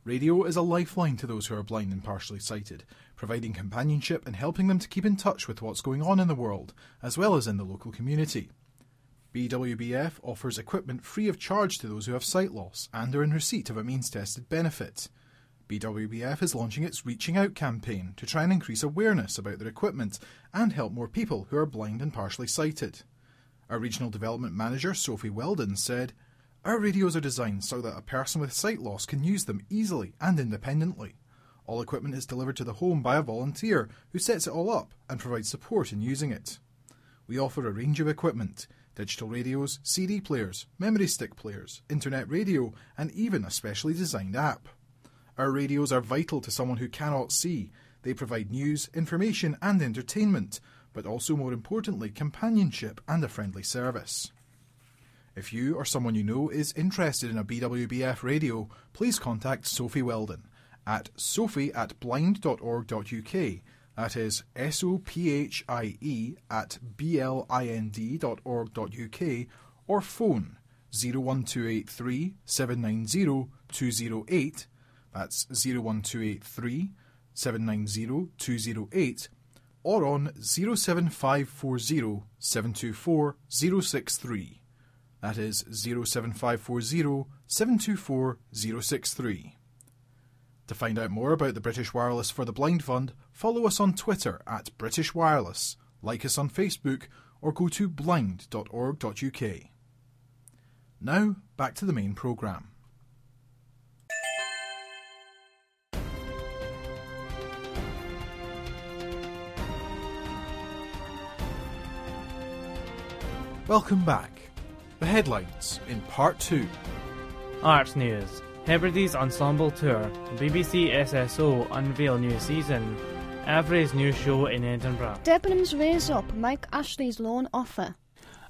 Radio is a lifeline to those who are blind and partially sighted, providing companionship and helping them to keep in touch with what's going on in the world, as well as in the local community. BWBF offers equipment free of charge to those who have sight loss and are in receipt of a means tested benefit. BWBF is launching its Reaching Out campaign to try and increase awareness about their equipment and help more people who are blind and partially sighted. Our Regional Development Manager, Sophie Weldon, said, Our radios are designed so that a person with sight loss can use them easily and independently. All equipment is delivered to the home by a volunteer who sets it all up and provides support in using it. We offer a range of equipment digital radios, CD players, memory stick players, internet radio, and even a specially designed app. Our radios are vital to someone who cannot see. They provide news, information, and entertainment, but also, more importantly, companionship and a friendly service. If you or someone you know is interested in a BWBF radio, please contact Sophie Weldon at sophie at blind.org.uk. That is S O P H I E at B L I N D.org.uk or phone 01283 790 208 that's 01283 790 208 or on 07540 724 063. That is 07540 724 063. To find out more about the British Wireless for the Blind Fund, follow us on Twitter at British Wireless, like us on Facebook, or go to blind.org.uk. Now, back to the main programme. Welcome back. The headlines in part two. Arts News. Hebrides Ensemble Tour. BBC SSO unveil new season. Avery's new show in Edinburgh. Debenhams raise up Mike Ashley's loan offer.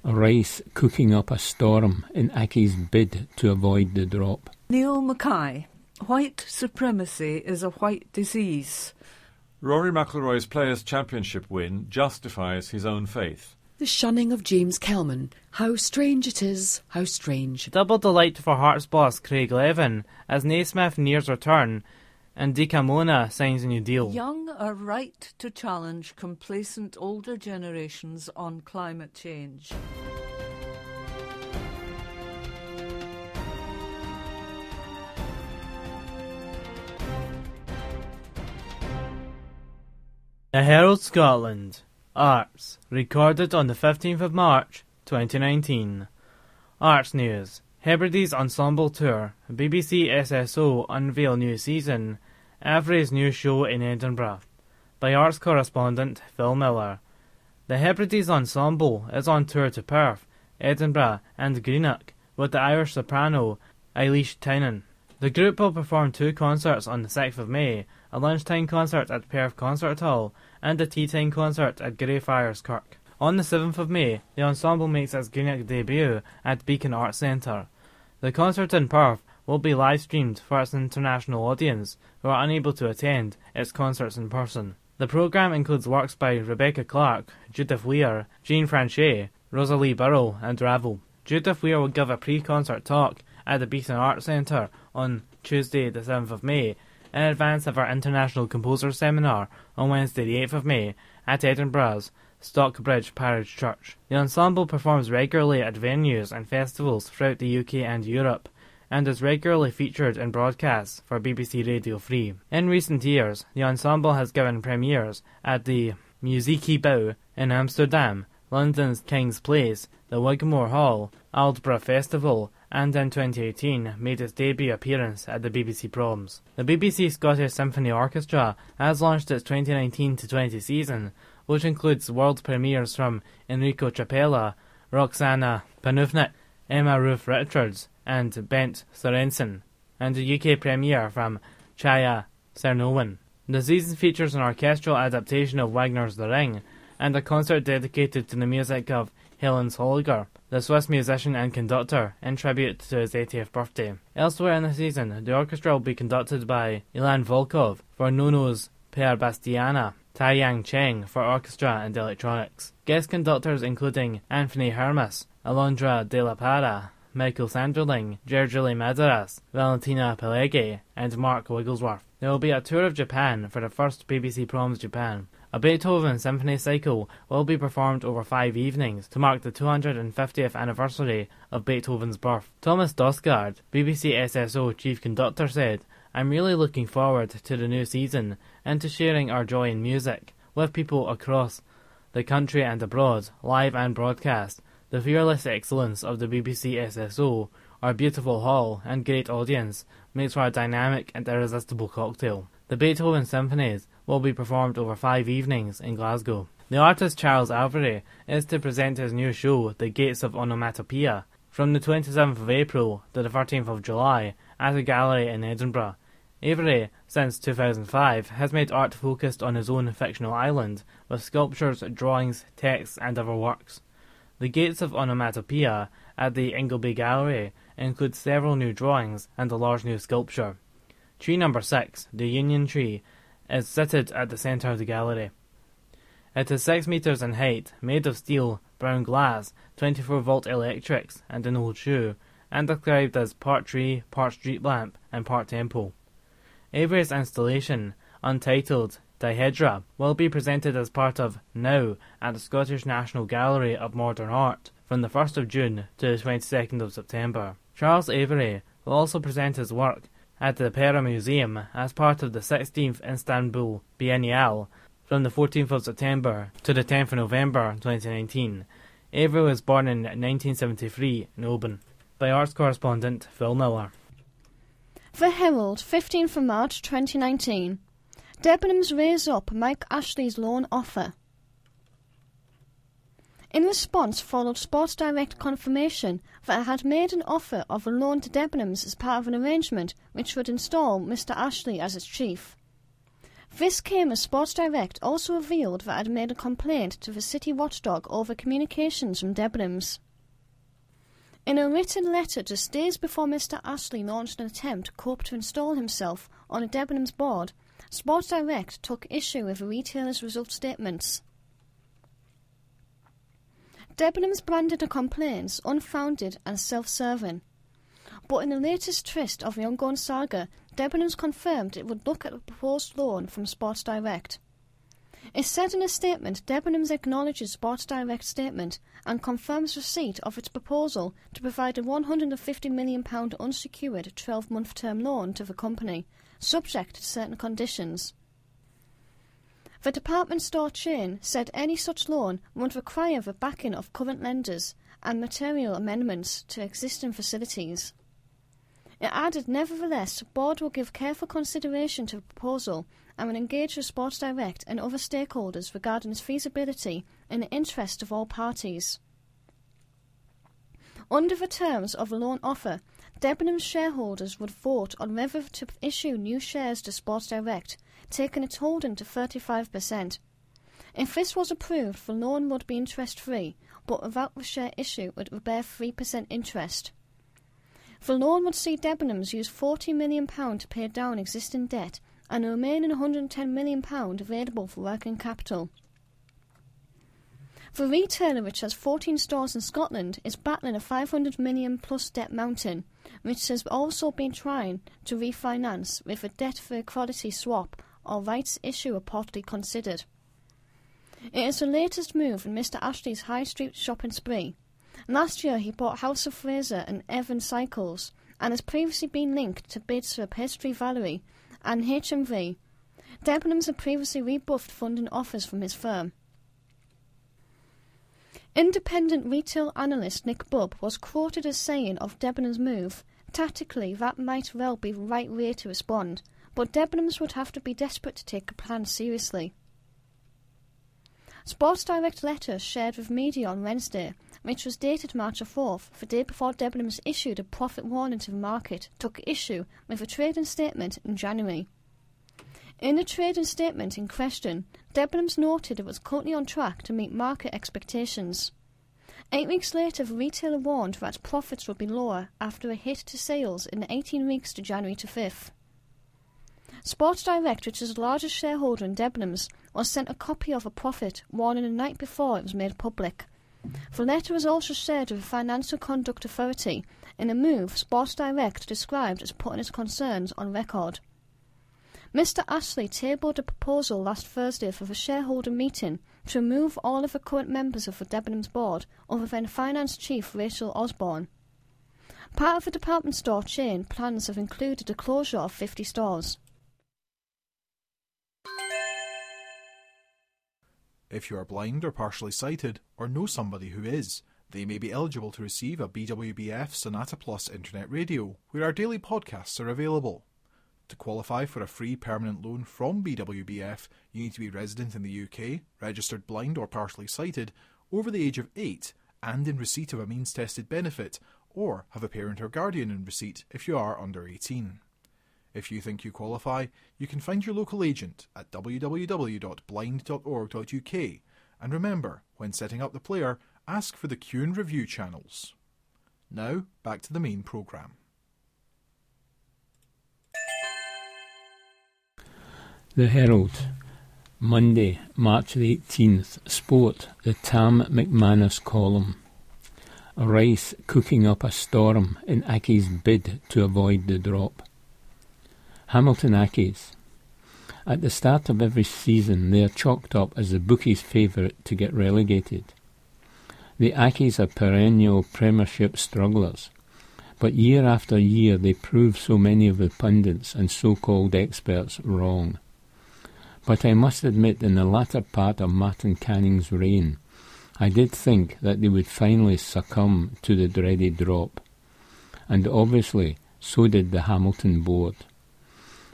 Rice cooking up a storm in Accies' bid to avoid the drop. Neil Mackay. White supremacy is a white disease. Rory McIlroy's Players' Championship win justifies his own faith. The shunning of James Kelman. How strange it is, how strange. Double delight for Hearts boss Craig Levin as Naismith nears return and Decamona signs a new deal. Young are right to challenge complacent older generations on climate change. The Herald Scotland. Arts. Recorded on the 15th of March, 2019. Arts News. Hebrides Ensemble Tour. BBC SSO unveil new season. Avery's new show in Edinburgh. By arts correspondent Phil Miller. The Hebrides Ensemble is on tour to Perth, Edinburgh, and Greenock with the Irish soprano Ailish Tynan. The group will perform two concerts on the 6th of May, a lunchtime concert at Perth Concert Hall and a tea time concert at Greyfriars Kirk. On the 7th of May, the ensemble makes its Greenock debut at Beacon Arts Centre. The concert in Perth will be live streamed for its international audience who are unable to attend its concerts in person. The programme includes works by Rebecca Clarke, Judith Weir, Jean Françaix, Rosalie Burrow, and Ravel. Judith Weir will give a pre concert talk at the Beacon Arts Centre on Tuesday, the 7th of May, in advance of our International Composers Seminar on Wednesday, the 8th of May, at Edinburgh's Stockbridge Parish Church. The ensemble performs regularly at venues and festivals throughout the UK and Europe, and is regularly featured in broadcasts for BBC Radio 3. In recent years, the ensemble has given premieres at the Muziekgebouw in Amsterdam, London's King's Place, the Wigmore Hall, Aldeburgh Festival, and in 2018 made its debut appearance at the BBC Proms. The BBC Scottish Symphony Orchestra has launched its 2019 20 season, which includes world premieres from Enrico Trapella, Roxana Panufnik, Emma Ruth Richards, and Bent Sorensen, and a UK premiere from Chaya Czernowin. The season features an orchestral adaptation of Wagner's The Ring, and a concert dedicated to the music of Heinz Holliger, the Swiss musician and conductor, in tribute to his 80th birthday. Elsewhere in the season, the orchestra will be conducted by Ilan Volkov for Nono's Per Bastiana, Tai-Yang Cheng for orchestra and electronics. Guest conductors including Antony Hermus, Alondra De La Parra, Michael Sanderling, Gergely Madaras, Valentina Peleggi, and Mark Wigglesworth. There will be a tour of Japan for the first BBC Proms Japan. A Beethoven symphony cycle will be performed over five evenings to mark the 250th anniversary of Beethoven's birth. Thomas Dausgaard, BBC SSO chief conductor, said, I'm really looking forward to the new season and to sharing our joy in music with people across the country and abroad, live and broadcast. The fearless excellence of the BBC SSO, our beautiful hall and great audience makes for a dynamic and irresistible cocktail. The Beethoven symphonies will be performed over five evenings in Glasgow. The artist Charles Avery is to present his new show, The Gates of Onomatopoeia, from the 27th of April to the 13th of July at a gallery in Edinburgh. Avery, since 2005, has made art focused on his own fictional island, with sculptures, drawings, texts, and other works. The Gates of Onomatopoeia at the Ingleby Gallery includes several new drawings and a large new sculpture. Tree number 6, the Union Tree, is seated at the centre of the gallery. It is 6 metres in height, made of steel, brown glass, 24 volt electrics, and an old shoe, and described as part tree, part street lamp, and part temple. Avery's installation, untitled Dihedra, will be presented as part of Now at the Scottish National Gallery of Modern Art from the 1st of June to the 22nd of September. Charles Avery will also present his work at the Pera Museum as part of the 16th Istanbul Biennial from the 14th of September to the 10th of November 2019. Avery was born in 1973 in Oban. By arts correspondent Phil Miller. The Herald, 15th of March 2019. Debenhams raise up Mike Ashley's loan offer. In response followed Sports Direct confirmation that it had made an offer of a loan to Debenhams as part of an arrangement which would install Mr Ashley as its chief. This came as Sports Direct also revealed that it had made a complaint to the city watchdog over communications from Debenhams. In a written letter just days before Mr Ashley launched an attempt to cope to install himself on a Debenhams board, Sports Direct took issue with the retailer's result statements. Debenhams branded the complaints unfounded and self-serving. But in the latest twist of the ongoing saga, Debenhams confirmed it would look at a proposed loan from Sports Direct. It said in a statement Debenhams acknowledges Sports Direct's statement and confirms receipt of its proposal to provide a £150 million unsecured 12 month term loan to the company, subject to certain conditions. The department store chain said any such loan would require the backing of current lenders and material amendments to existing facilities. It added, nevertheless, the board will give careful consideration to the proposal and will engage with Sports Direct and other stakeholders regarding its feasibility in the interest of all parties. Under the terms of the loan offer, Debenhams shareholders would vote on whether to issue new shares to Sports Direct taking its holding to 35%. If this was approved, the loan would be interest free, but without the share issue, it would bear 3% interest. The loan would see Debenhams use £40 million to pay down existing debt and the remaining £110 million available for working capital. The retailer, which has 14 stores in Scotland, is battling a 500 million plus debt mountain, which has also been trying to refinance with a debt for equity swap or rights issue reportedly considered. It is the latest move in Mr. Ashley's high street shopping spree. Last year he bought House of Fraser and Evans Cycles and has previously been linked to bids for Patisserie Valerie and HMV. Debenhams had previously rebuffed funding offers from his firm. Independent retail analyst Nick Bubb was quoted as saying of Debenhams' move, tactically that might well be the right way to respond, but Debenhams would have to be desperate to take the plan seriously. Sports Direct letter shared with media on Wednesday, which was dated March 4th, the day before Debenhams issued a profit warning to the market, took issue with a trading statement in January. In the trading statement in question, Debenhams noted it was currently on track to meet market expectations. Eight weeks later, the retailer warned that profits would be lower after a hit to sales in the 18 weeks to January to 5th. Sports Direct, which is the largest shareholder in Debenhams, was sent a copy of a profit warning the night before it was made public. The letter was also shared with the Financial Conduct Authority in a move Sports Direct described as putting its concerns on record. Mr. Ashley tabled a proposal last Thursday for the shareholder meeting to remove all of the current members of the Debenhams board other than Finance Chief Rachel Osborne. Part of the department store chain plans have included the closure of 50 stores. If you are blind or partially sighted, or know somebody who is, they may be eligible to receive a BWBF Sonata Plus internet radio, where our daily podcasts are available. To qualify for a free permanent loan from BWBF, you need to be resident in the UK, registered blind or partially sighted, over the age of 8, and in receipt of a means tested benefit, or have a parent or guardian in receipt if you are under 18. If you think you qualify, you can find your local agent at www.blind.org.uk. And remember, when setting up the player, ask for the Cue and Review channels. Now, back to the main programme. The Herald, Monday, March the 18th. Sport, the Tam McManus column. Rice cooking up a storm in Accies' bid to avoid the drop. Hamilton Accies. At the start of every season, they are chalked up as the bookies' favourite to get relegated. The Accies are perennial Premiership strugglers, but year after year they prove so many of the pundits and so-called experts wrong. But I must admit, in the latter part of Martin Canning's reign, I did think that they would finally succumb to the dreaded drop. And obviously, so did the Hamilton board.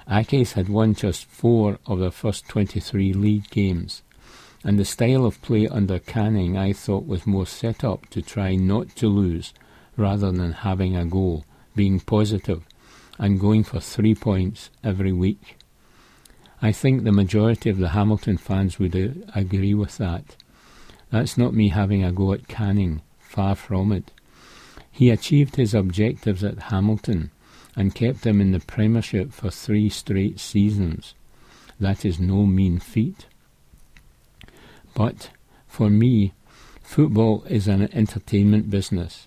Accies had won just four of their first 23 league games, and the style of play under Canning I thought was more set up to try not to lose rather than having a go, being positive, and going for three points every week. I think the majority of the Hamilton fans would uh, agree with that. That's not me having a go at Canning, far from it. He achieved his objectives at Hamilton and kept them in the Premiership for three straight seasons. That is no mean feat. But for me, football is an entertainment business.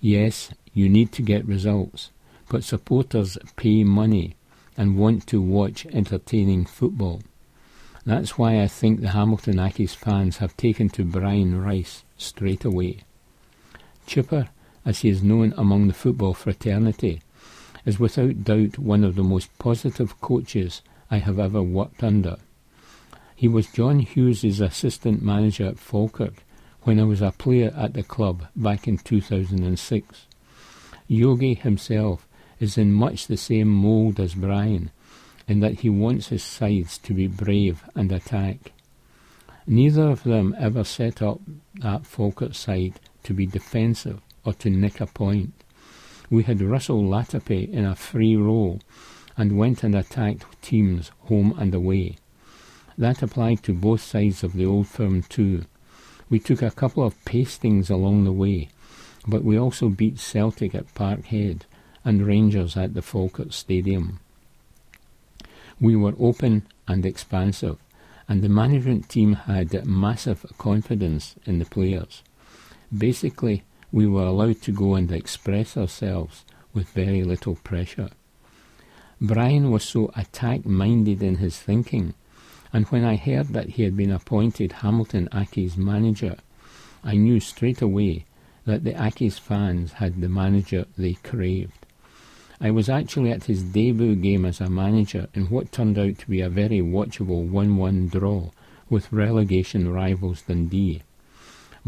Yes, you need to get results, but supporters pay money and want to watch entertaining football. That's why I think the Hamilton Accies fans have taken to Brian Rice straight away. Chipper, as he is known among the football fraternity, is without doubt one of the most positive coaches I have ever worked under. He was John Hughes's assistant manager at Falkirk when I was a player at the club back in 2006. Yogi himself is in much the same mould as Brian, in that he wants his sides to be brave and attack. Neither of them ever set up that Falkirk side to be defensive or to nick a point. We had Russell Latapy in a free role and went and attacked teams home and away. That applied to both sides of the old firm too. We took a couple of pastings along the way, but we also beat Celtic at Parkhead and Rangers at the Falkirk Stadium. We were open and expansive, and the management team had massive confidence in the players. Basically, we were allowed to go and express ourselves with very little pressure. Brian was so attack minded in his thinking, and when I heard that he had been appointed Hamilton Accies manager, I knew straight away that the Accies fans had the manager they craved. I was actually at his debut game as a manager in what turned out to be a very watchable 1-1 draw with relegation rivals Dundee.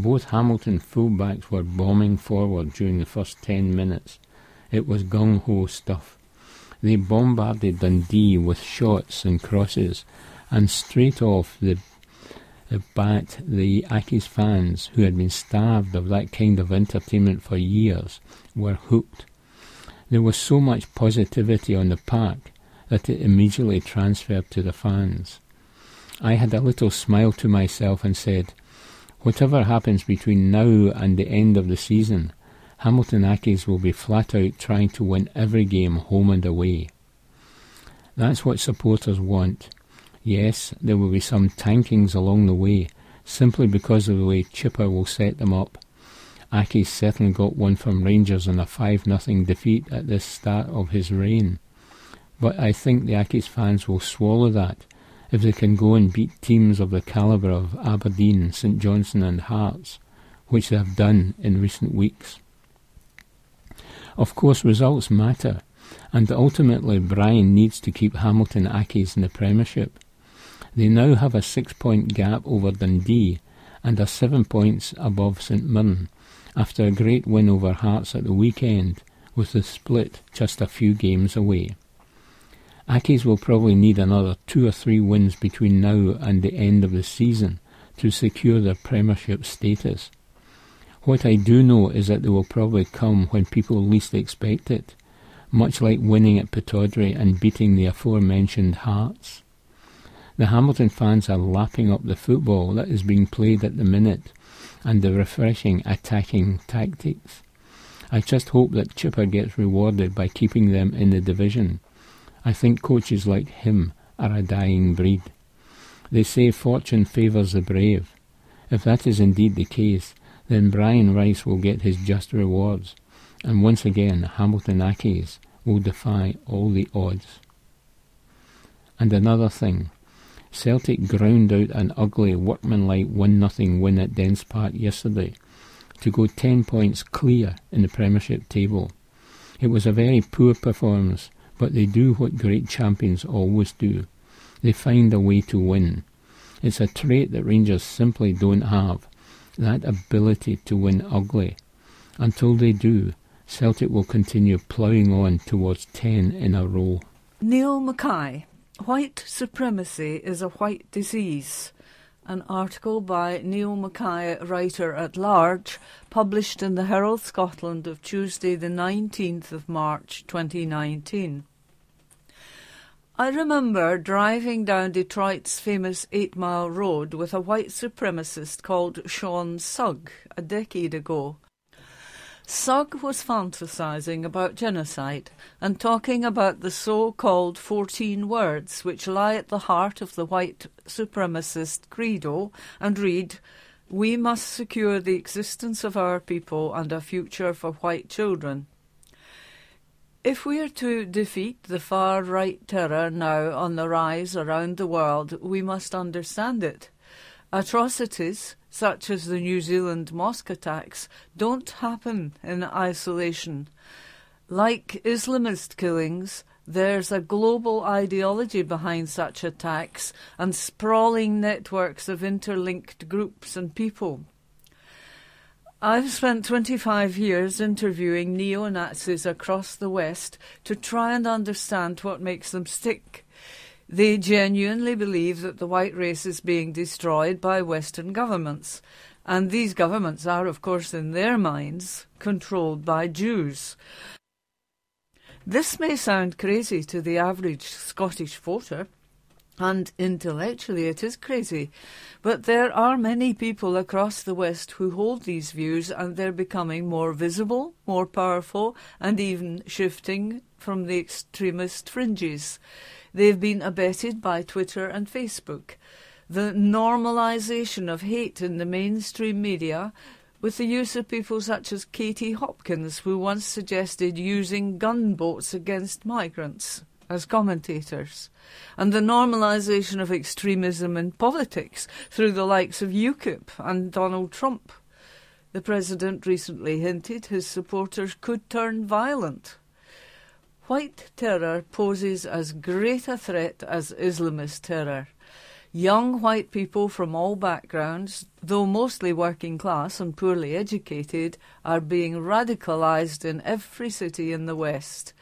Both Hamilton fullbacks were bombing forward during the first ten minutes. It was gung-ho stuff. They bombarded Dundee with shots and crosses, and straight off the, the bat, the Accies fans, who had been starved of that kind of entertainment for years, were hooked. There was so much positivity on the park that it immediately transferred to the fans. I had a little smile to myself and said, Whatever happens between now and the end of the season, Hamilton Accies will be flat out trying to win every game home and away. That's what supporters want. Yes, there will be some tankings along the way, simply because of the way Chipper will set them up. Accies certainly got one from Rangers in a 5 0 defeat at the start of his reign. But I think the Accies fans will swallow that if they can go and beat teams of the calibre of Aberdeen, St Johnstone and Hearts, which they have done in recent weeks. Of course, results matter, and ultimately Brian needs to keep Hamilton Accies in the Premiership. They now have a six point gap over Dundee and are seven points above St Mirren after a great win over Hearts at the weekend, with the split just a few games away. Accies will probably need another two or three wins between now and the end of the season to secure their Premiership status. What I do know is that they will probably come when people least expect it, much like winning at Pittodrie and beating the aforementioned Hearts. The Hamilton fans are lapping up the football that is being played at the minute and the refreshing attacking tactics. I just hope that Chipper gets rewarded by keeping them in the division. I think coaches like him are a dying breed. They say fortune favours the brave. If that is indeed the case, then Brian Rice will get his just rewards, and once again Hamilton Accies will defy all the odds. And another thing, Celtic ground out an ugly workmanlike one nothing win at Dens Park yesterday to go 10 points clear in the Premiership table. It was a very poor performance, but they do what great champions always do. They find a way to win. It's a trait that Rangers simply don't have, that ability to win ugly. Until they do, Celtic will continue ploughing on towards 10 in a row. Neil Mackay, White Supremacy is a White Disease. An article by Neil Mackay, writer at large, published in the Herald Scotland of Tuesday, the 19th of March 2019. I remember driving down Detroit's famous Eight Mile Road with a white supremacist called Sean Sugg a decade ago. Sugg was fantasizing about genocide and talking about the so called 14 words which lie at the heart of the white supremacist credo and read, We must secure the existence of our people and a future for white children. If we are to defeat the far right terror now on the rise around the world, we must understand it. Atrocities, such as the New Zealand mosque attacks, don't happen in isolation. Like Islamist killings, there's a global ideology behind such attacks and sprawling networks of interlinked groups and people. I've spent 25 years interviewing neo Nazis across the West to try and understand what makes them stick. They genuinely believe that the white race is being destroyed by Western governments. And these governments are, of course, in their minds, controlled by Jews. This may sound crazy to the average Scottish voter, and intellectually, it is crazy. But there are many people across the West who hold these views, and they're becoming more visible, more powerful, and even shifting from the extremist fringes. They've been abetted by Twitter and Facebook. The normalisation of hate in the mainstream media with the use of people such as Katie Hopkins, who once suggested using gunboats against migrants as commentators, and the normalisation of extremism in politics through the likes of UKIP and Donald Trump. The President recently hinted his supporters could turn violent. White terror poses as great a threat as Islamist terror. Young white people from all backgrounds, though mostly working class and poorly educated, are being radicalised in every city in the West.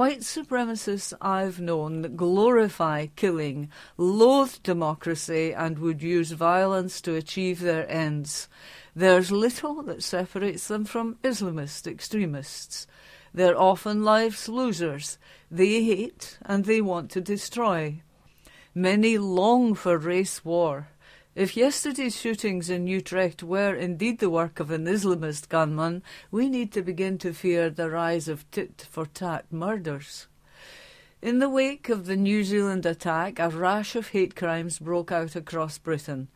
White supremacists I've known glorify killing, loathe democracy, and would use violence to achieve their ends. There's little that separates them from Islamist extremists. They're often life's losers. They hate and they want to destroy. Many long for race war. If yesterday's shootings in Utrecht were indeed the work of an Islamist gunman, we need to begin to fear the rise of tit for tat murders. In the wake of the New Zealand attack, a rash of hate crimes broke out across Britain.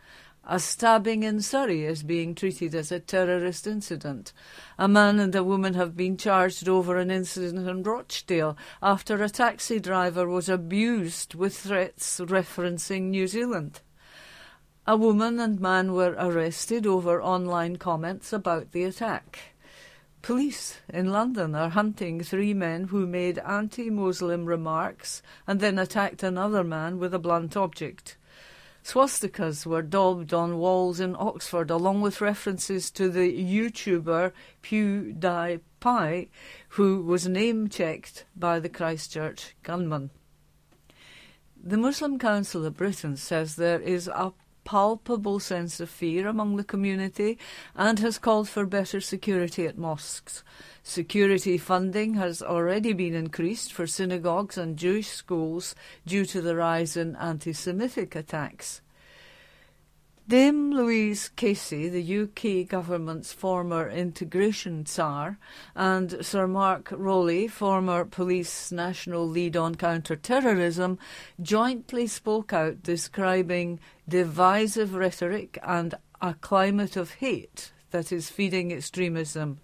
A stabbing in Surrey is being treated as a terrorist incident. A man and a woman have been charged over an incident in Rochdale after a taxi driver was abused with threats referencing New Zealand. A woman and man were arrested over online comments about the attack. Police in London are hunting three men who made anti Muslim remarks and then attacked another man with a blunt object. Swastikas were daubed on walls in Oxford, along with references to the YouTuber PewDiePie, who was name checked by the Christchurch gunman. The Muslim Council of Britain says there is a palpable sense of fear among the community and has called for better security at mosques. Security funding has already been increased for synagogues and Jewish schools due to the rise in anti Semitic attacks. Dame Louise Casey, the UK government's former integration czar, and Sir Mark Rowley, former police national lead on counter-terrorism, jointly spoke out describing divisive rhetoric and a climate of hate that is feeding extremism.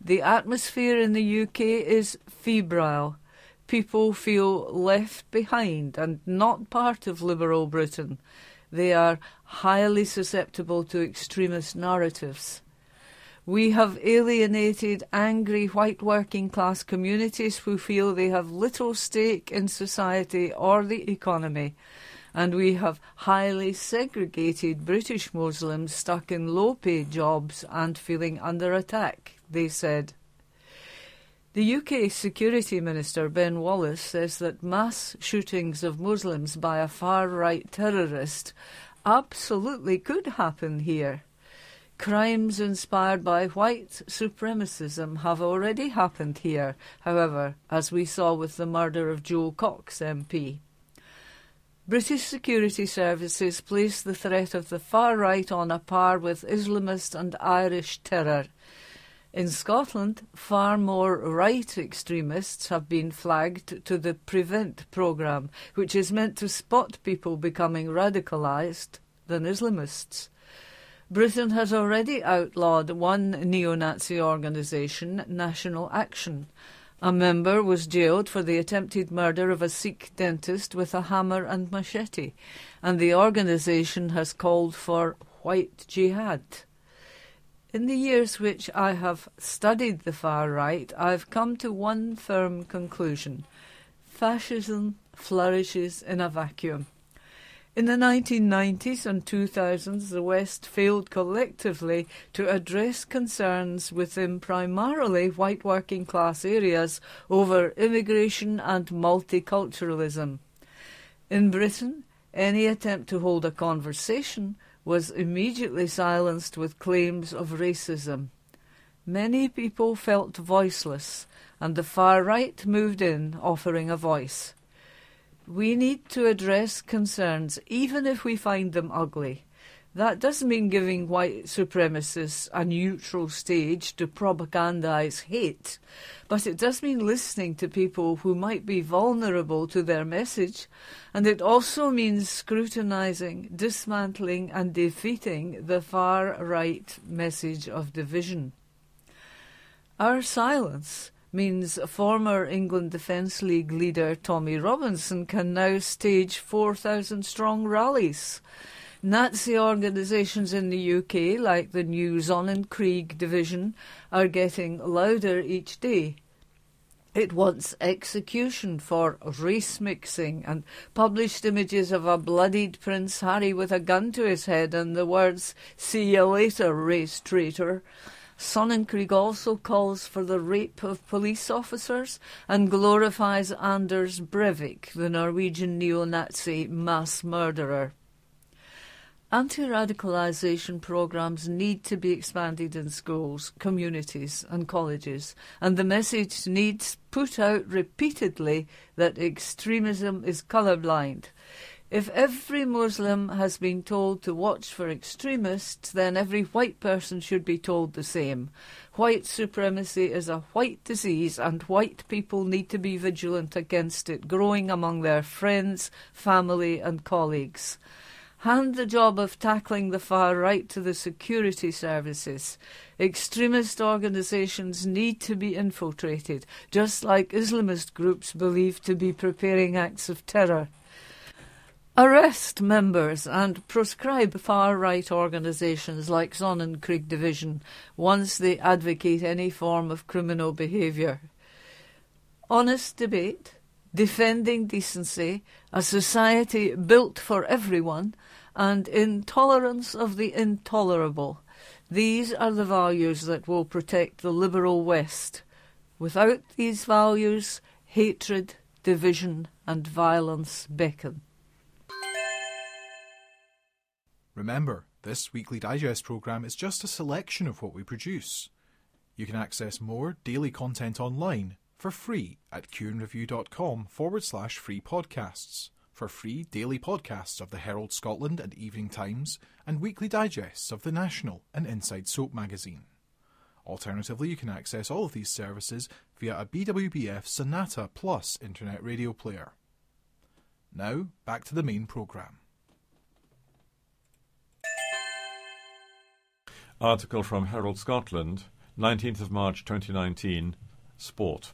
The atmosphere in the UK is febrile. People feel left behind and not part of liberal Britain. They are highly susceptible to extremist narratives. We have alienated angry white working class communities who feel they have little stake in society or the economy and we have highly segregated British Muslims stuck in low paid jobs and feeling under attack, they said. The UK Security Minister Ben Wallace says that mass shootings of Muslims by a far right terrorist absolutely could happen here. Crimes inspired by white supremacism have already happened here, however, as we saw with the murder of Jo Cox MP. British security services place the threat of the far right on a par with Islamist and Irish terror. In Scotland, far more right extremists have been flagged to the Prevent programme, which is meant to spot people becoming radicalised than Islamists. Britain has already outlawed one neo Nazi organisation, National Action. A member was jailed for the attempted murder of a Sikh dentist with a hammer and machete, and the organisation has called for white jihad. In the years which I have studied the far right, I've come to one firm conclusion fascism flourishes in a vacuum. In the 1990s and 2000s, the West failed collectively to address concerns within primarily white working class areas over immigration and multiculturalism. In Britain, any attempt to hold a conversation was immediately silenced with claims of racism. Many people felt voiceless, and the far right moved in, offering a voice. We need to address concerns, even if we find them ugly. That doesn't mean giving white supremacists a neutral stage to propagandise hate, but it does mean listening to people who might be vulnerable to their message, and it also means scrutinising, dismantling, and defeating the far right message of division. Our silence means former England Defence League leader Tommy Robinson can now stage 4,000 strong rallies. Nazi organisations in the UK, like the new Sonnenkrieg division, are getting louder each day. It wants execution for race mixing and published images of a bloodied Prince Harry with a gun to his head and the words, See you later, race traitor. Sonnenkrieg also calls for the rape of police officers and glorifies Anders Breivik, the Norwegian neo-Nazi mass murderer. Anti-radicalisation programmes need to be expanded in schools, communities and colleges, and the message needs put out repeatedly that extremism is colourblind. If every Muslim has been told to watch for extremists, then every white person should be told the same. White supremacy is a white disease, and white people need to be vigilant against it growing among their friends, family, and colleagues. Hand the job of tackling the far right to the security services. Extremist organisations need to be infiltrated, just like Islamist groups believed to be preparing acts of terror. Arrest members and proscribe far right organisations like Sonnenkrieg Division once they advocate any form of criminal behaviour. Honest debate, defending decency, a society built for everyone, and intolerance of the intolerable. These are the values that will protect the liberal West. Without these values, hatred, division, and violence beckon. Remember, this weekly digest programme is just a selection of what we produce. You can access more daily content online for free at cueandreview.com forward slash free podcasts for free daily podcasts of the Herald Scotland and Evening Times and weekly digests of the National and Inside Soap magazine. Alternatively, you can access all of these services via a BWBF Sonata Plus internet radio player. Now, back to the main programme. Article from Herald Scotland, 19th of March 2019, Sport.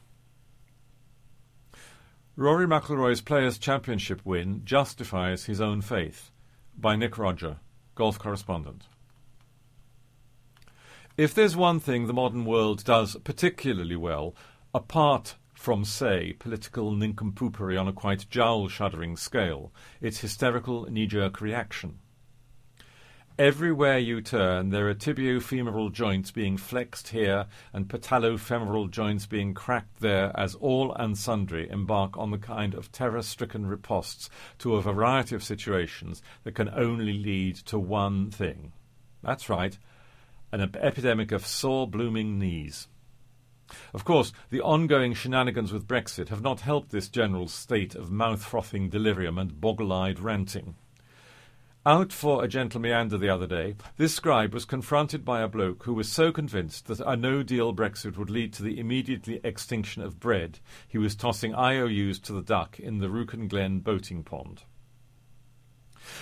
Rory McIlroy's Players' Championship win justifies his own faith. By Nick Rodger, golf correspondent. If there's one thing the modern world does particularly well, apart from, say, political nincompoopery on a quite jowl-shuddering scale, it's hysterical knee-jerk reaction. Everywhere you turn, there are tibiofemoral joints being flexed here and patellofemoral joints being cracked there as all and sundry embark on the kind of terror-stricken ripostes to a variety of situations that can only lead to one thing. That's right, an epidemic of sore blooming knees. Of course, the ongoing shenanigans with Brexit have not helped this general state of mouth-frothing delirium and boggle-eyed ranting. Out for a gentle meander the other day, this scribe was confronted by a bloke who was so convinced that a no-deal Brexit would lead to the immediate extinction of bread, he was tossing IOUs to the duck in the Rouken Glen boating pond.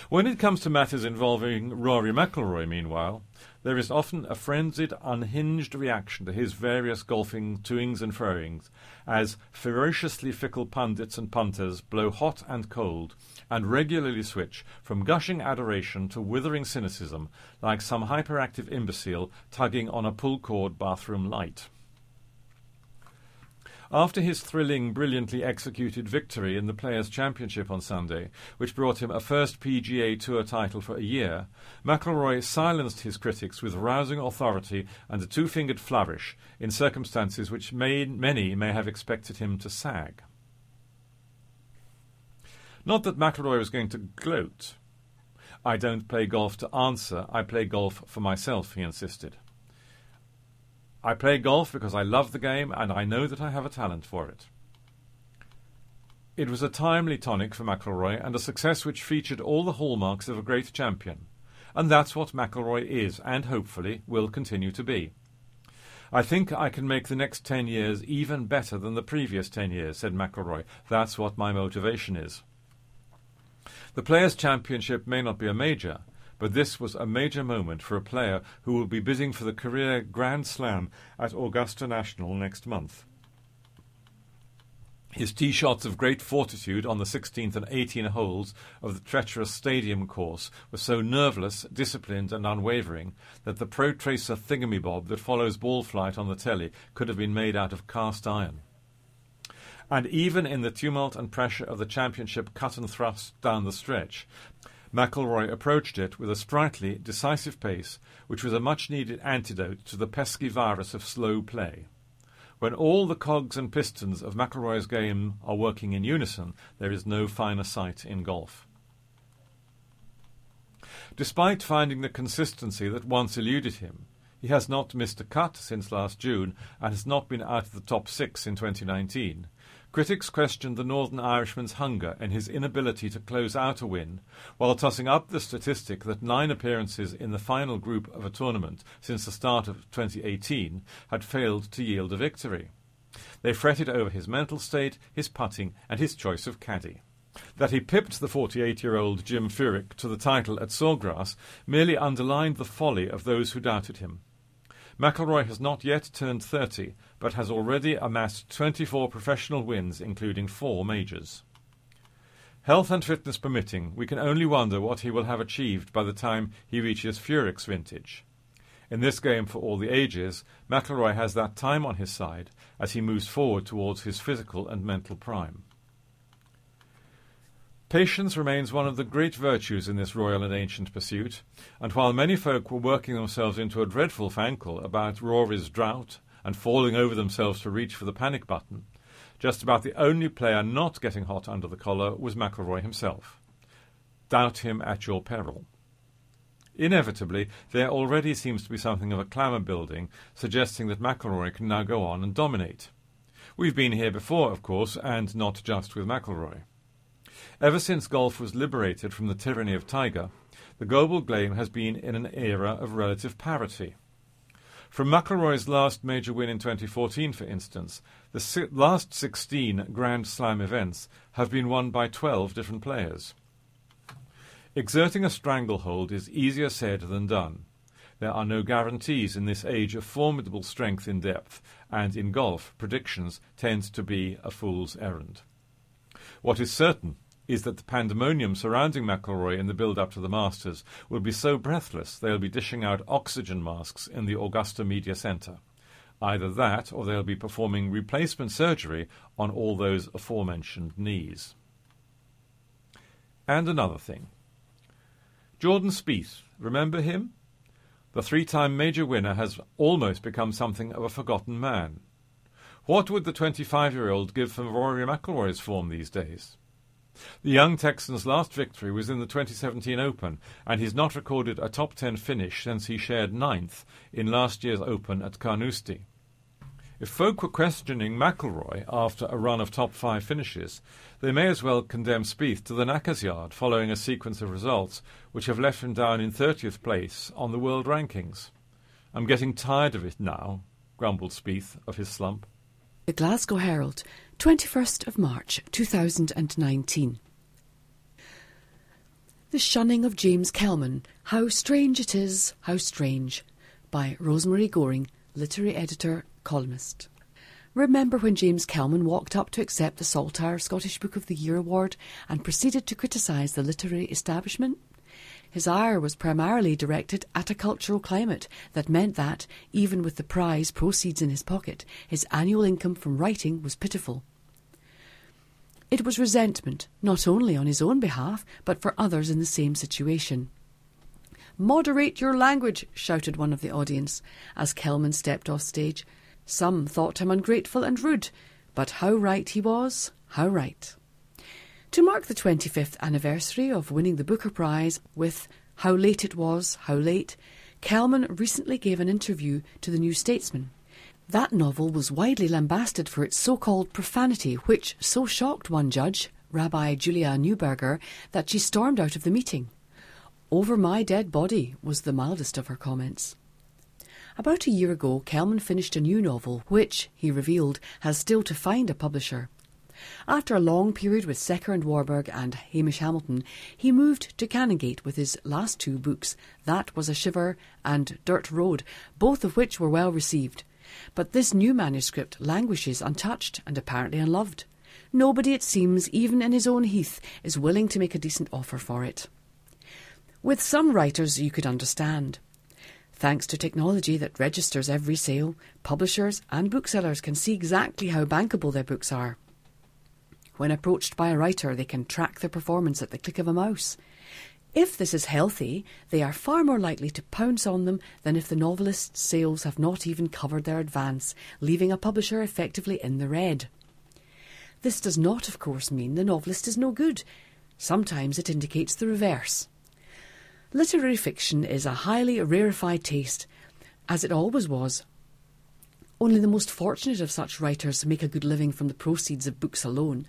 When it comes to matters involving Rory McIlroy, meanwhile, there is often a frenzied, unhinged reaction to his various golfing toings and froings, as ferociously fickle pundits and punters blow hot and cold, and regularly switch from gushing adoration to withering cynicism, like some hyperactive imbecile tugging on a pull-cord bathroom light. After his thrilling, brilliantly executed victory in the Players' Championship on Sunday, which brought him a first PGA Tour title for a year, McIlroy silenced his critics with rousing authority and a two-fingered flourish in circumstances which may, many may have expected him to sag. Not that McIlroy was going to gloat. I don't play golf to answer, I play golf for myself, he insisted. I play golf because I love the game and I know that I have a talent for it. It was a timely tonic for McIlroy and a success which featured all the hallmarks of a great champion. And that's what McIlroy is and hopefully will continue to be. I think I can make the next ten years even better than the previous ten years, said McIlroy. That's what my motivation is. The Players' Championship may not be a major, but this was a major moment for a player who will be bidding for the career Grand Slam at Augusta National next month. His tee shots of great fortitude on the 16th and 18th holes of the treacherous stadium course were so nerveless, disciplined, and unwavering that the Pro Tracer thingamy-bob that follows ball flight on the telly could have been made out of cast iron. And even in the tumult and pressure of the championship cut and thrust down the stretch, McIlroy approached it with a sprightly, decisive pace, which was a much needed antidote to the pesky virus of slow play. When all the cogs and pistons of McIlroy's game are working in unison, there is no finer sight in golf. Despite finding the consistency that once eluded him, he has not missed a cut since last June and has not been out of the top six in 2019. Critics questioned the Northern Irishman's hunger and his inability to close out a win, while tossing up the statistic that nine appearances in the final group of a tournament since the start of 2018 had failed to yield a victory. They fretted over his mental state, his putting, and his choice of caddy. That he pipped the 48 year old Jim Furyk to the title at Sawgrass merely underlined the folly of those who doubted him. McIlroy has not yet turned 30, but has already amassed 24 professional wins, including four majors. Health and fitness permitting, we can only wonder what he will have achieved by the time he reaches Furyk's vintage. In this game for all the ages, McIlroy has that time on his side as he moves forward towards his physical and mental prime. Patience remains one of the great virtues in this royal and ancient pursuit, and while many folk were working themselves into a dreadful fankle about Rory's drought and falling over themselves to reach for the panic button, just about the only player not getting hot under the collar was McIlroy himself. Doubt him at your peril. Inevitably, there already seems to be something of a clamour building, suggesting that McIlroy can now go on and dominate. We've been here before, of course, and not just with McIlroy. Ever since golf was liberated from the tyranny of Tiger, the global game has been in an era of relative parity. From McIlroy's last major win in 2014, for instance, the si- last 16 Grand Slam events have been won by 12 different players. Exerting a stranglehold is easier said than done. There are no guarantees in this age of formidable strength in depth, and in golf, predictions tend to be a fool's errand. What is certain is that the pandemonium surrounding McIlroy in the build-up to the Masters will be so breathless they'll be dishing out oxygen masks in the Augusta Media Centre. Either that, or they'll be performing replacement surgery on all those aforementioned knees. And another thing. Jordan Spieth, remember him? The three-time major winner has almost become something of a forgotten man. What would the 25-year-old give for Rory McIlroy's form these days? The young Texan's last victory was in the 2017 Open, and he's not recorded a top 10 finish since he shared ninth in last year's Open at Carnoustie. If folk were questioning McIlroy after a run of top five finishes, they may as well condemn Spieth to the knacker's yard following a sequence of results which have left him down in 30th place on the world rankings. I'm getting tired of it now, grumbled Spieth of his slump. The Glasgow Herald, 21st of March 2019. The Shunning of James Kelman, How Strange It Is, How Strange, by Rosemary Goring, literary editor, columnist. Remember when James Kelman walked up to accept the Saltire Scottish Book of the Year award and proceeded to criticise the literary establishment? His ire was primarily directed at a cultural climate that meant that, even with the prize proceeds in his pocket, his annual income from writing was pitiful. It was resentment, not only on his own behalf, but for others in the same situation. Moderate your language, shouted one of the audience as Kelman stepped off stage. Some thought him ungrateful and rude, but how right he was, how right. To mark the 25th anniversary of winning the Booker Prize with How Late It Was, How Late, Kelman recently gave an interview to the New Statesman. That novel was widely lambasted for its so called profanity, which so shocked one judge, Rabbi Julia Neuberger, that she stormed out of the meeting. Over my dead body was the mildest of her comments. About a year ago, Kelman finished a new novel, which, he revealed, has still to find a publisher. After a long period with Secker and Warburg and Hamish Hamilton, he moved to Canongate with his last two books, That Was a Shiver and Dirt Road, both of which were well received. But this new manuscript languishes untouched and apparently unloved. Nobody, it seems, even in his own heath, is willing to make a decent offer for it. With some writers, you could understand. Thanks to technology that registers every sale, publishers and booksellers can see exactly how bankable their books are. When approached by a writer, they can track their performance at the click of a mouse. If this is healthy, they are far more likely to pounce on them than if the novelist's sales have not even covered their advance, leaving a publisher effectively in the red. This does not, of course, mean the novelist is no good. Sometimes it indicates the reverse. Literary fiction is a highly rarefied taste, as it always was. Only the most fortunate of such writers make a good living from the proceeds of books alone.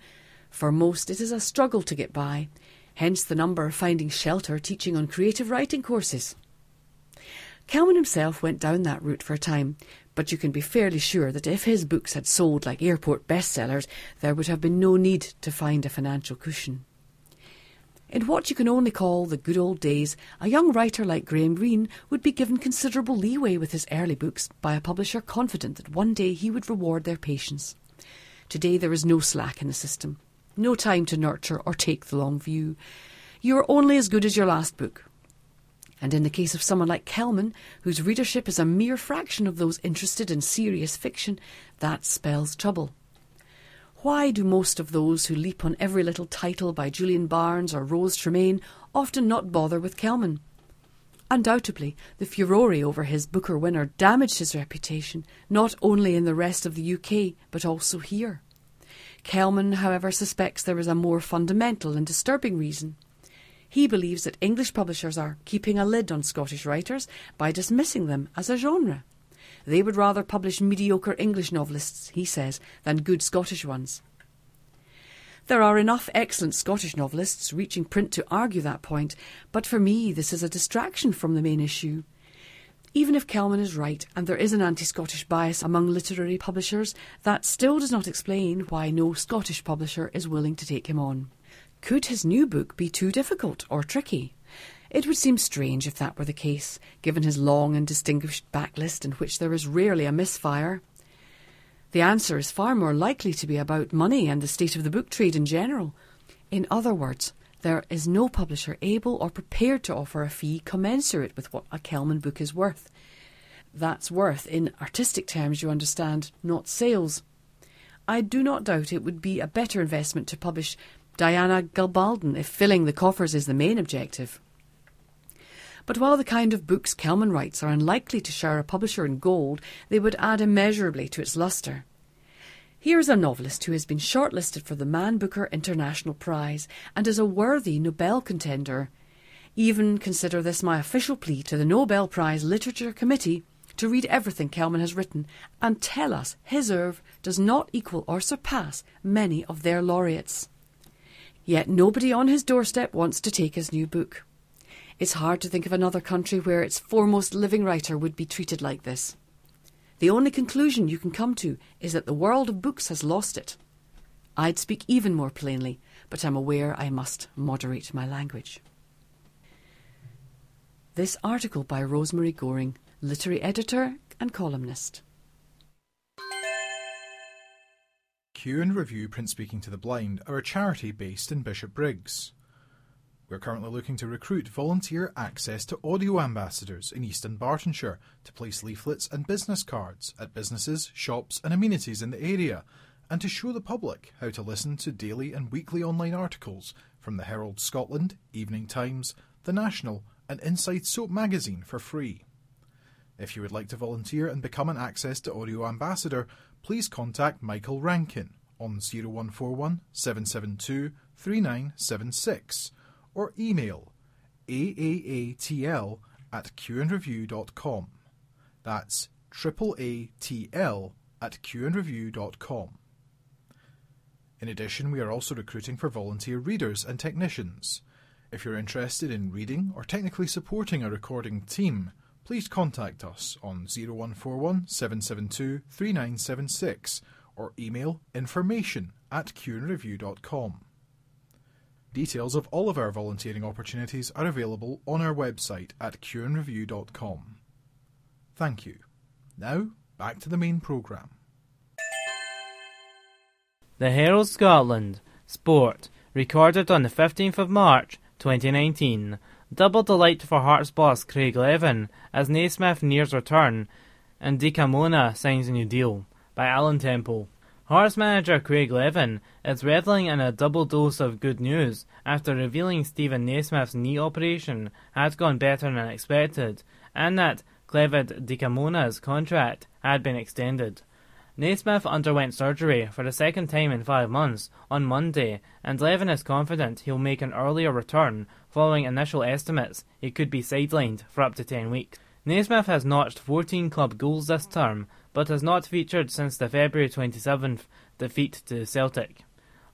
For most, it is a struggle to get by, hence the number of finding shelter teaching on creative writing courses. Kelman himself went down that route for a time, but you can be fairly sure that if his books had sold like airport bestsellers, there would have been no need to find a financial cushion. In what you can only call the good old days, a young writer like Graham Greene would be given considerable leeway with his early books by a publisher confident that one day he would reward their patience. Today there is no slack in the system, no time to nurture or take the long view. You are only as good as your last book. And in the case of someone like Kelman, whose readership is a mere fraction of those interested in serious fiction, that spells trouble. Why do most of those who leap on every little title by Julian Barnes or Rose Tremain often not bother with Kelman? Undoubtedly, the furore over his Booker winner damaged his reputation, not only in the rest of the UK, but also here. Kelman, however, suspects there is a more fundamental and disturbing reason. He believes that English publishers are keeping a lid on Scottish writers by dismissing them as a genre. They would rather publish mediocre English novelists, he says, than good Scottish ones. There are enough excellent Scottish novelists reaching print to argue that point, but for me this is a distraction from the main issue. Even if Kelman is right and there is an anti Scottish bias among literary publishers, that still does not explain why no Scottish publisher is willing to take him on. Could his new book be too difficult or tricky? It would seem strange if that were the case, given his long and distinguished backlist in which there is rarely a misfire. The answer is far more likely to be about money and the state of the book trade in general. In other words, there is no publisher able or prepared to offer a fee commensurate with what a Kelman book is worth. That's worth, in artistic terms, you understand, not sales. I do not doubt it would be a better investment to publish Diana Gabaldon if filling the coffers is the main objective. But while the kind of books Kelman writes are unlikely to shower a publisher in gold, they would add immeasurably to its lustre. Here is a novelist who has been shortlisted for the Man Booker International Prize and is a worthy Nobel contender. Even consider this my official plea to the Nobel Prize Literature Committee to read everything Kelman has written and tell us his oeuvre does not equal or surpass many of their laureates. Yet nobody on his doorstep wants to take his new book. It's hard to think of another country where its foremost living writer would be treated like this. The only conclusion you can come to is that the world of books has lost it. I'd speak even more plainly, but I'm aware I must moderate my language. This article by Rosemary Goring, literary editor and columnist. Cue and Review Print Speaking to the Blind are a charity based in Bishopbriggs. We're currently looking to recruit volunteer access to audio ambassadors in East Dunbartonshire to place leaflets and business cards at businesses, shops, and amenities in the area, and to show the public how to listen to daily and weekly online articles from the Herald Scotland, Evening Times, The National, and Inside Soap magazine for free. If you would like to volunteer and become an Access to Audio ambassador, please contact Michael Rankin on 0141 772 3976 or email aaatl at cueandreview.com. That's triple ATL at cueandreview.com. In addition, we are also recruiting for volunteer readers and technicians. If you're interested in reading or technically supporting a recording team, please contact us on 0141 772 3976 or email information at cueandreview.com. Details of all of our volunteering opportunities are available on our website at cueandreview.com. Thank you. Now, back to the main programme. The Herald Scotland Sport, recorded on the 15th of March 2019. Double delight for Hearts boss Craig Levein as Naismith nears return and Mona signs a new deal by Alan Temple. Hearts manager Craig Levein is reveling in a double dose of good news after revealing Steven Naismith's knee operation had gone better than expected and that Clevid Dikamona's contract had been extended. Naismith underwent surgery for the second time in five months on Monday, and Levein is confident he'll make an earlier return following initial estimates he could be sidelined for up to 10 weeks. Naismith has notched 14 club goals this term, but has not featured since the February 27th defeat to Celtic.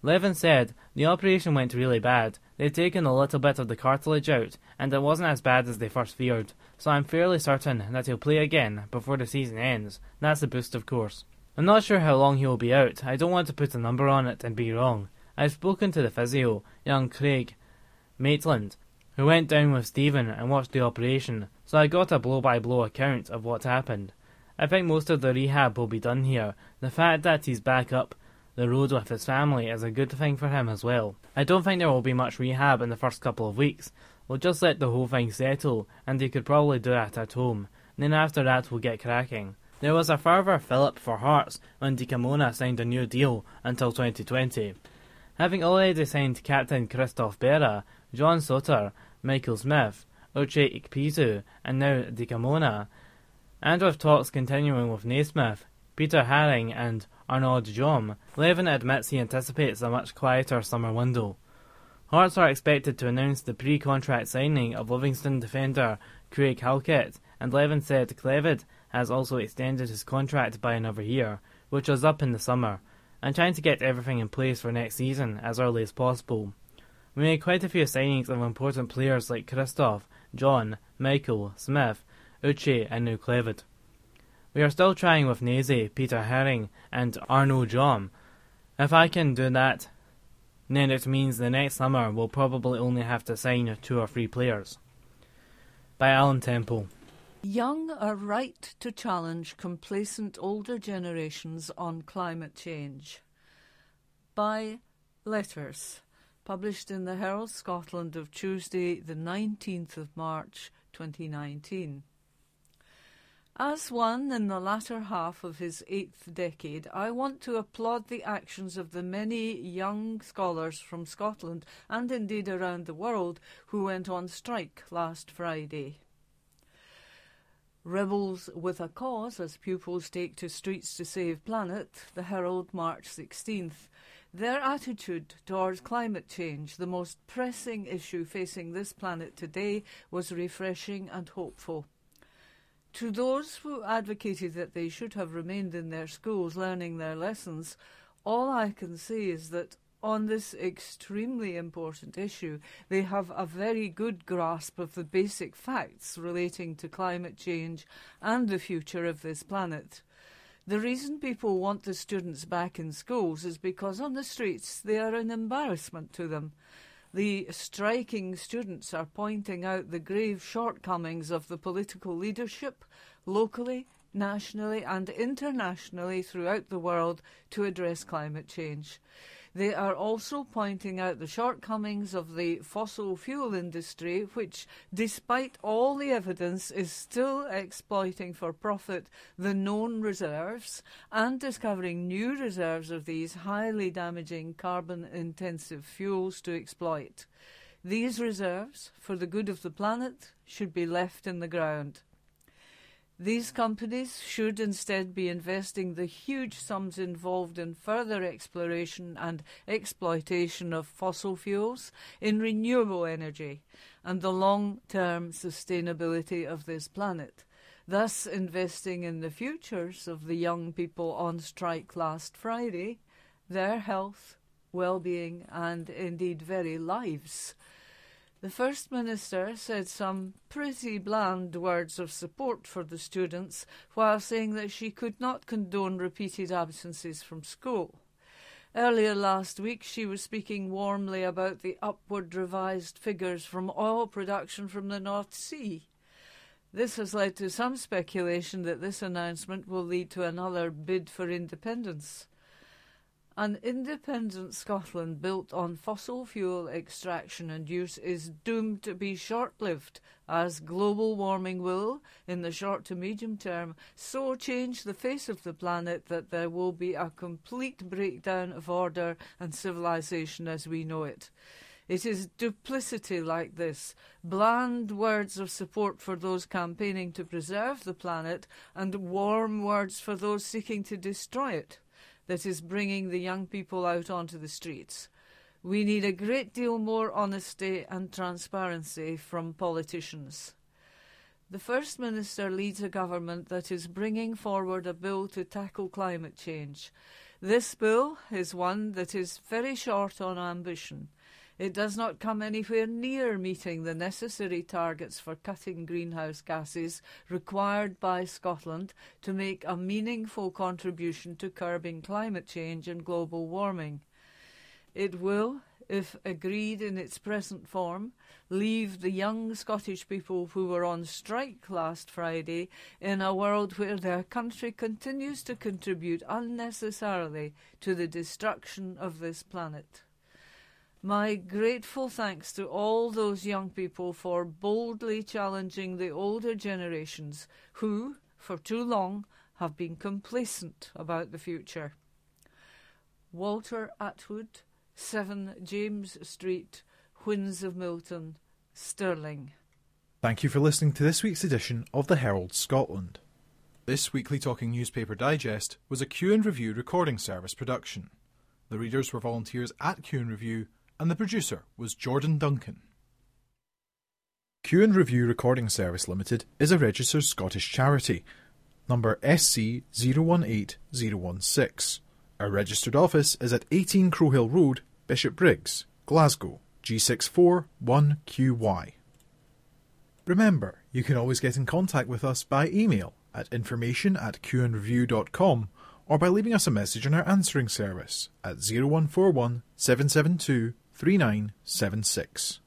Levein said, The operation went really bad. They'd taken a little bit of the cartilage out, and it wasn't as bad as they first feared, so I'm fairly certain that he'll play again before the season ends. That's a boost, of course. I'm not sure how long he will be out. I don't want to put a number on it and be wrong. I've spoken to the physio, young Craig, Maitland, who went down with Steven and watched the operation, so I got a blow by blow account of what happened. I think most of the rehab will be done here. The fact that he's back up the road with his family is a good thing for him as well. I don't think there will be much rehab in the first couple of weeks. We'll just let the whole thing settle, and he could probably do it at home. then after that, we'll get cracking. There was a further fillip for Hearts when Dikamona signed a new deal until 2020. Having already signed captain Christophe Berra, John Souttar, Michael Smith, Uche Ikpeazu, and now Dikamona, and with talks continuing with Naismith, Peter Haring, and Arnaud Djoum, Levein admits he anticipates a much quieter summer window. Hearts are expected to announce the pre-contract signing of Livingston defender Craig Halkett, and Levein said Clevid has also extended his contract by another year, which was up in the summer, and trying to get everything in place for next season as early as possible. We made quite a few signings of important players like Christophe, John, Michael, Smith, Uche, and now Clevid. We are still trying with Naze, Peter Haring, and Arnaud Djoum. If I can do that, then it means the next summer we'll probably only have to sign two or three players. By Alan Temple. Young are right to challenge complacent older generations on climate change. By Letters, published in the Herald Scotland of Tuesday, the 19th of March 2019. As one in the latter half of his eighth decade, I want to applaud the actions of the many young scholars from Scotland and indeed around the world who went on strike last Friday. Rebels with a cause as pupils take to streets to save planet, the Herald, March 16th. Their attitude towards climate change, the most pressing issue facing this planet today, was refreshing and hopeful. To those who advocated that they should have remained in their schools learning their lessons, all I can say is that on this extremely important issue, they have a very good grasp of the basic facts relating to climate change and the future of this planet. The reason people want the students back in schools is because on the streets they are an embarrassment to them. The striking students are pointing out the grave shortcomings of the political leadership, locally, nationally, and internationally throughout the world to address climate change. They are also pointing out the shortcomings of the fossil fuel industry, which, despite all the evidence, is still exploiting for profit the known reserves and discovering new reserves of these highly damaging carbon intensive fuels to exploit. These reserves, for the good of the planet, should be left in the ground. These companies should instead be investing the huge sums involved in further exploration and exploitation of fossil fuels in renewable energy and the long term sustainability of this planet, thus investing in the futures of the young people on strike last Friday, their health, well being, and indeed very lives. The First Minister said some pretty bland words of support for the students while saying that she could not condone repeated absences from school. Earlier last week, she was speaking warmly about the upward revised figures from oil production from the North Sea. This has led to some speculation that this announcement will lead to another bid for independence. An independent Scotland built on fossil fuel extraction and use is doomed to be short lived, as global warming will, in the short to medium term, so change the face of the planet that there will be a complete breakdown of order and civilization as we know it. It is duplicity like this, bland words of support for those campaigning to preserve the planet, and warm words for those seeking to destroy it that is bringing the young people out onto the streets. We need a great deal more honesty and transparency from politicians. The First Minister leads a government that is bringing forward a bill to tackle climate change. This bill is one that is very short on ambition. It does not come anywhere near meeting the necessary targets for cutting greenhouse gases required by Scotland to make a meaningful contribution to curbing climate change and global warming. It will, if agreed in its present form, leave the young Scottish people who were on strike last Friday in a world where their country continues to contribute unnecessarily to the destruction of this planet. My grateful thanks to all those young people for boldly challenging the older generations who, for too long, have been complacent about the future. Walter Atwood, 7 James Street, Whins of Milton, Stirling. Thank you for listening to this week's edition of the Herald Scotland. This weekly Talking Newspaper Digest was a Cue and Review recording service production. The readers were volunteers at Cue and Review, and the producer was Jordan Duncan. Cue and Review Recording Service Limited is a registered Scottish charity, number SC 018016. Our registered office is at 18 Crowhill Road, Bishopbriggs, Glasgow, G641QY. Remember, you can always get in contact with us by email at information at cueandreview.com or by leaving us a message on our answering service at 0141 772 3976.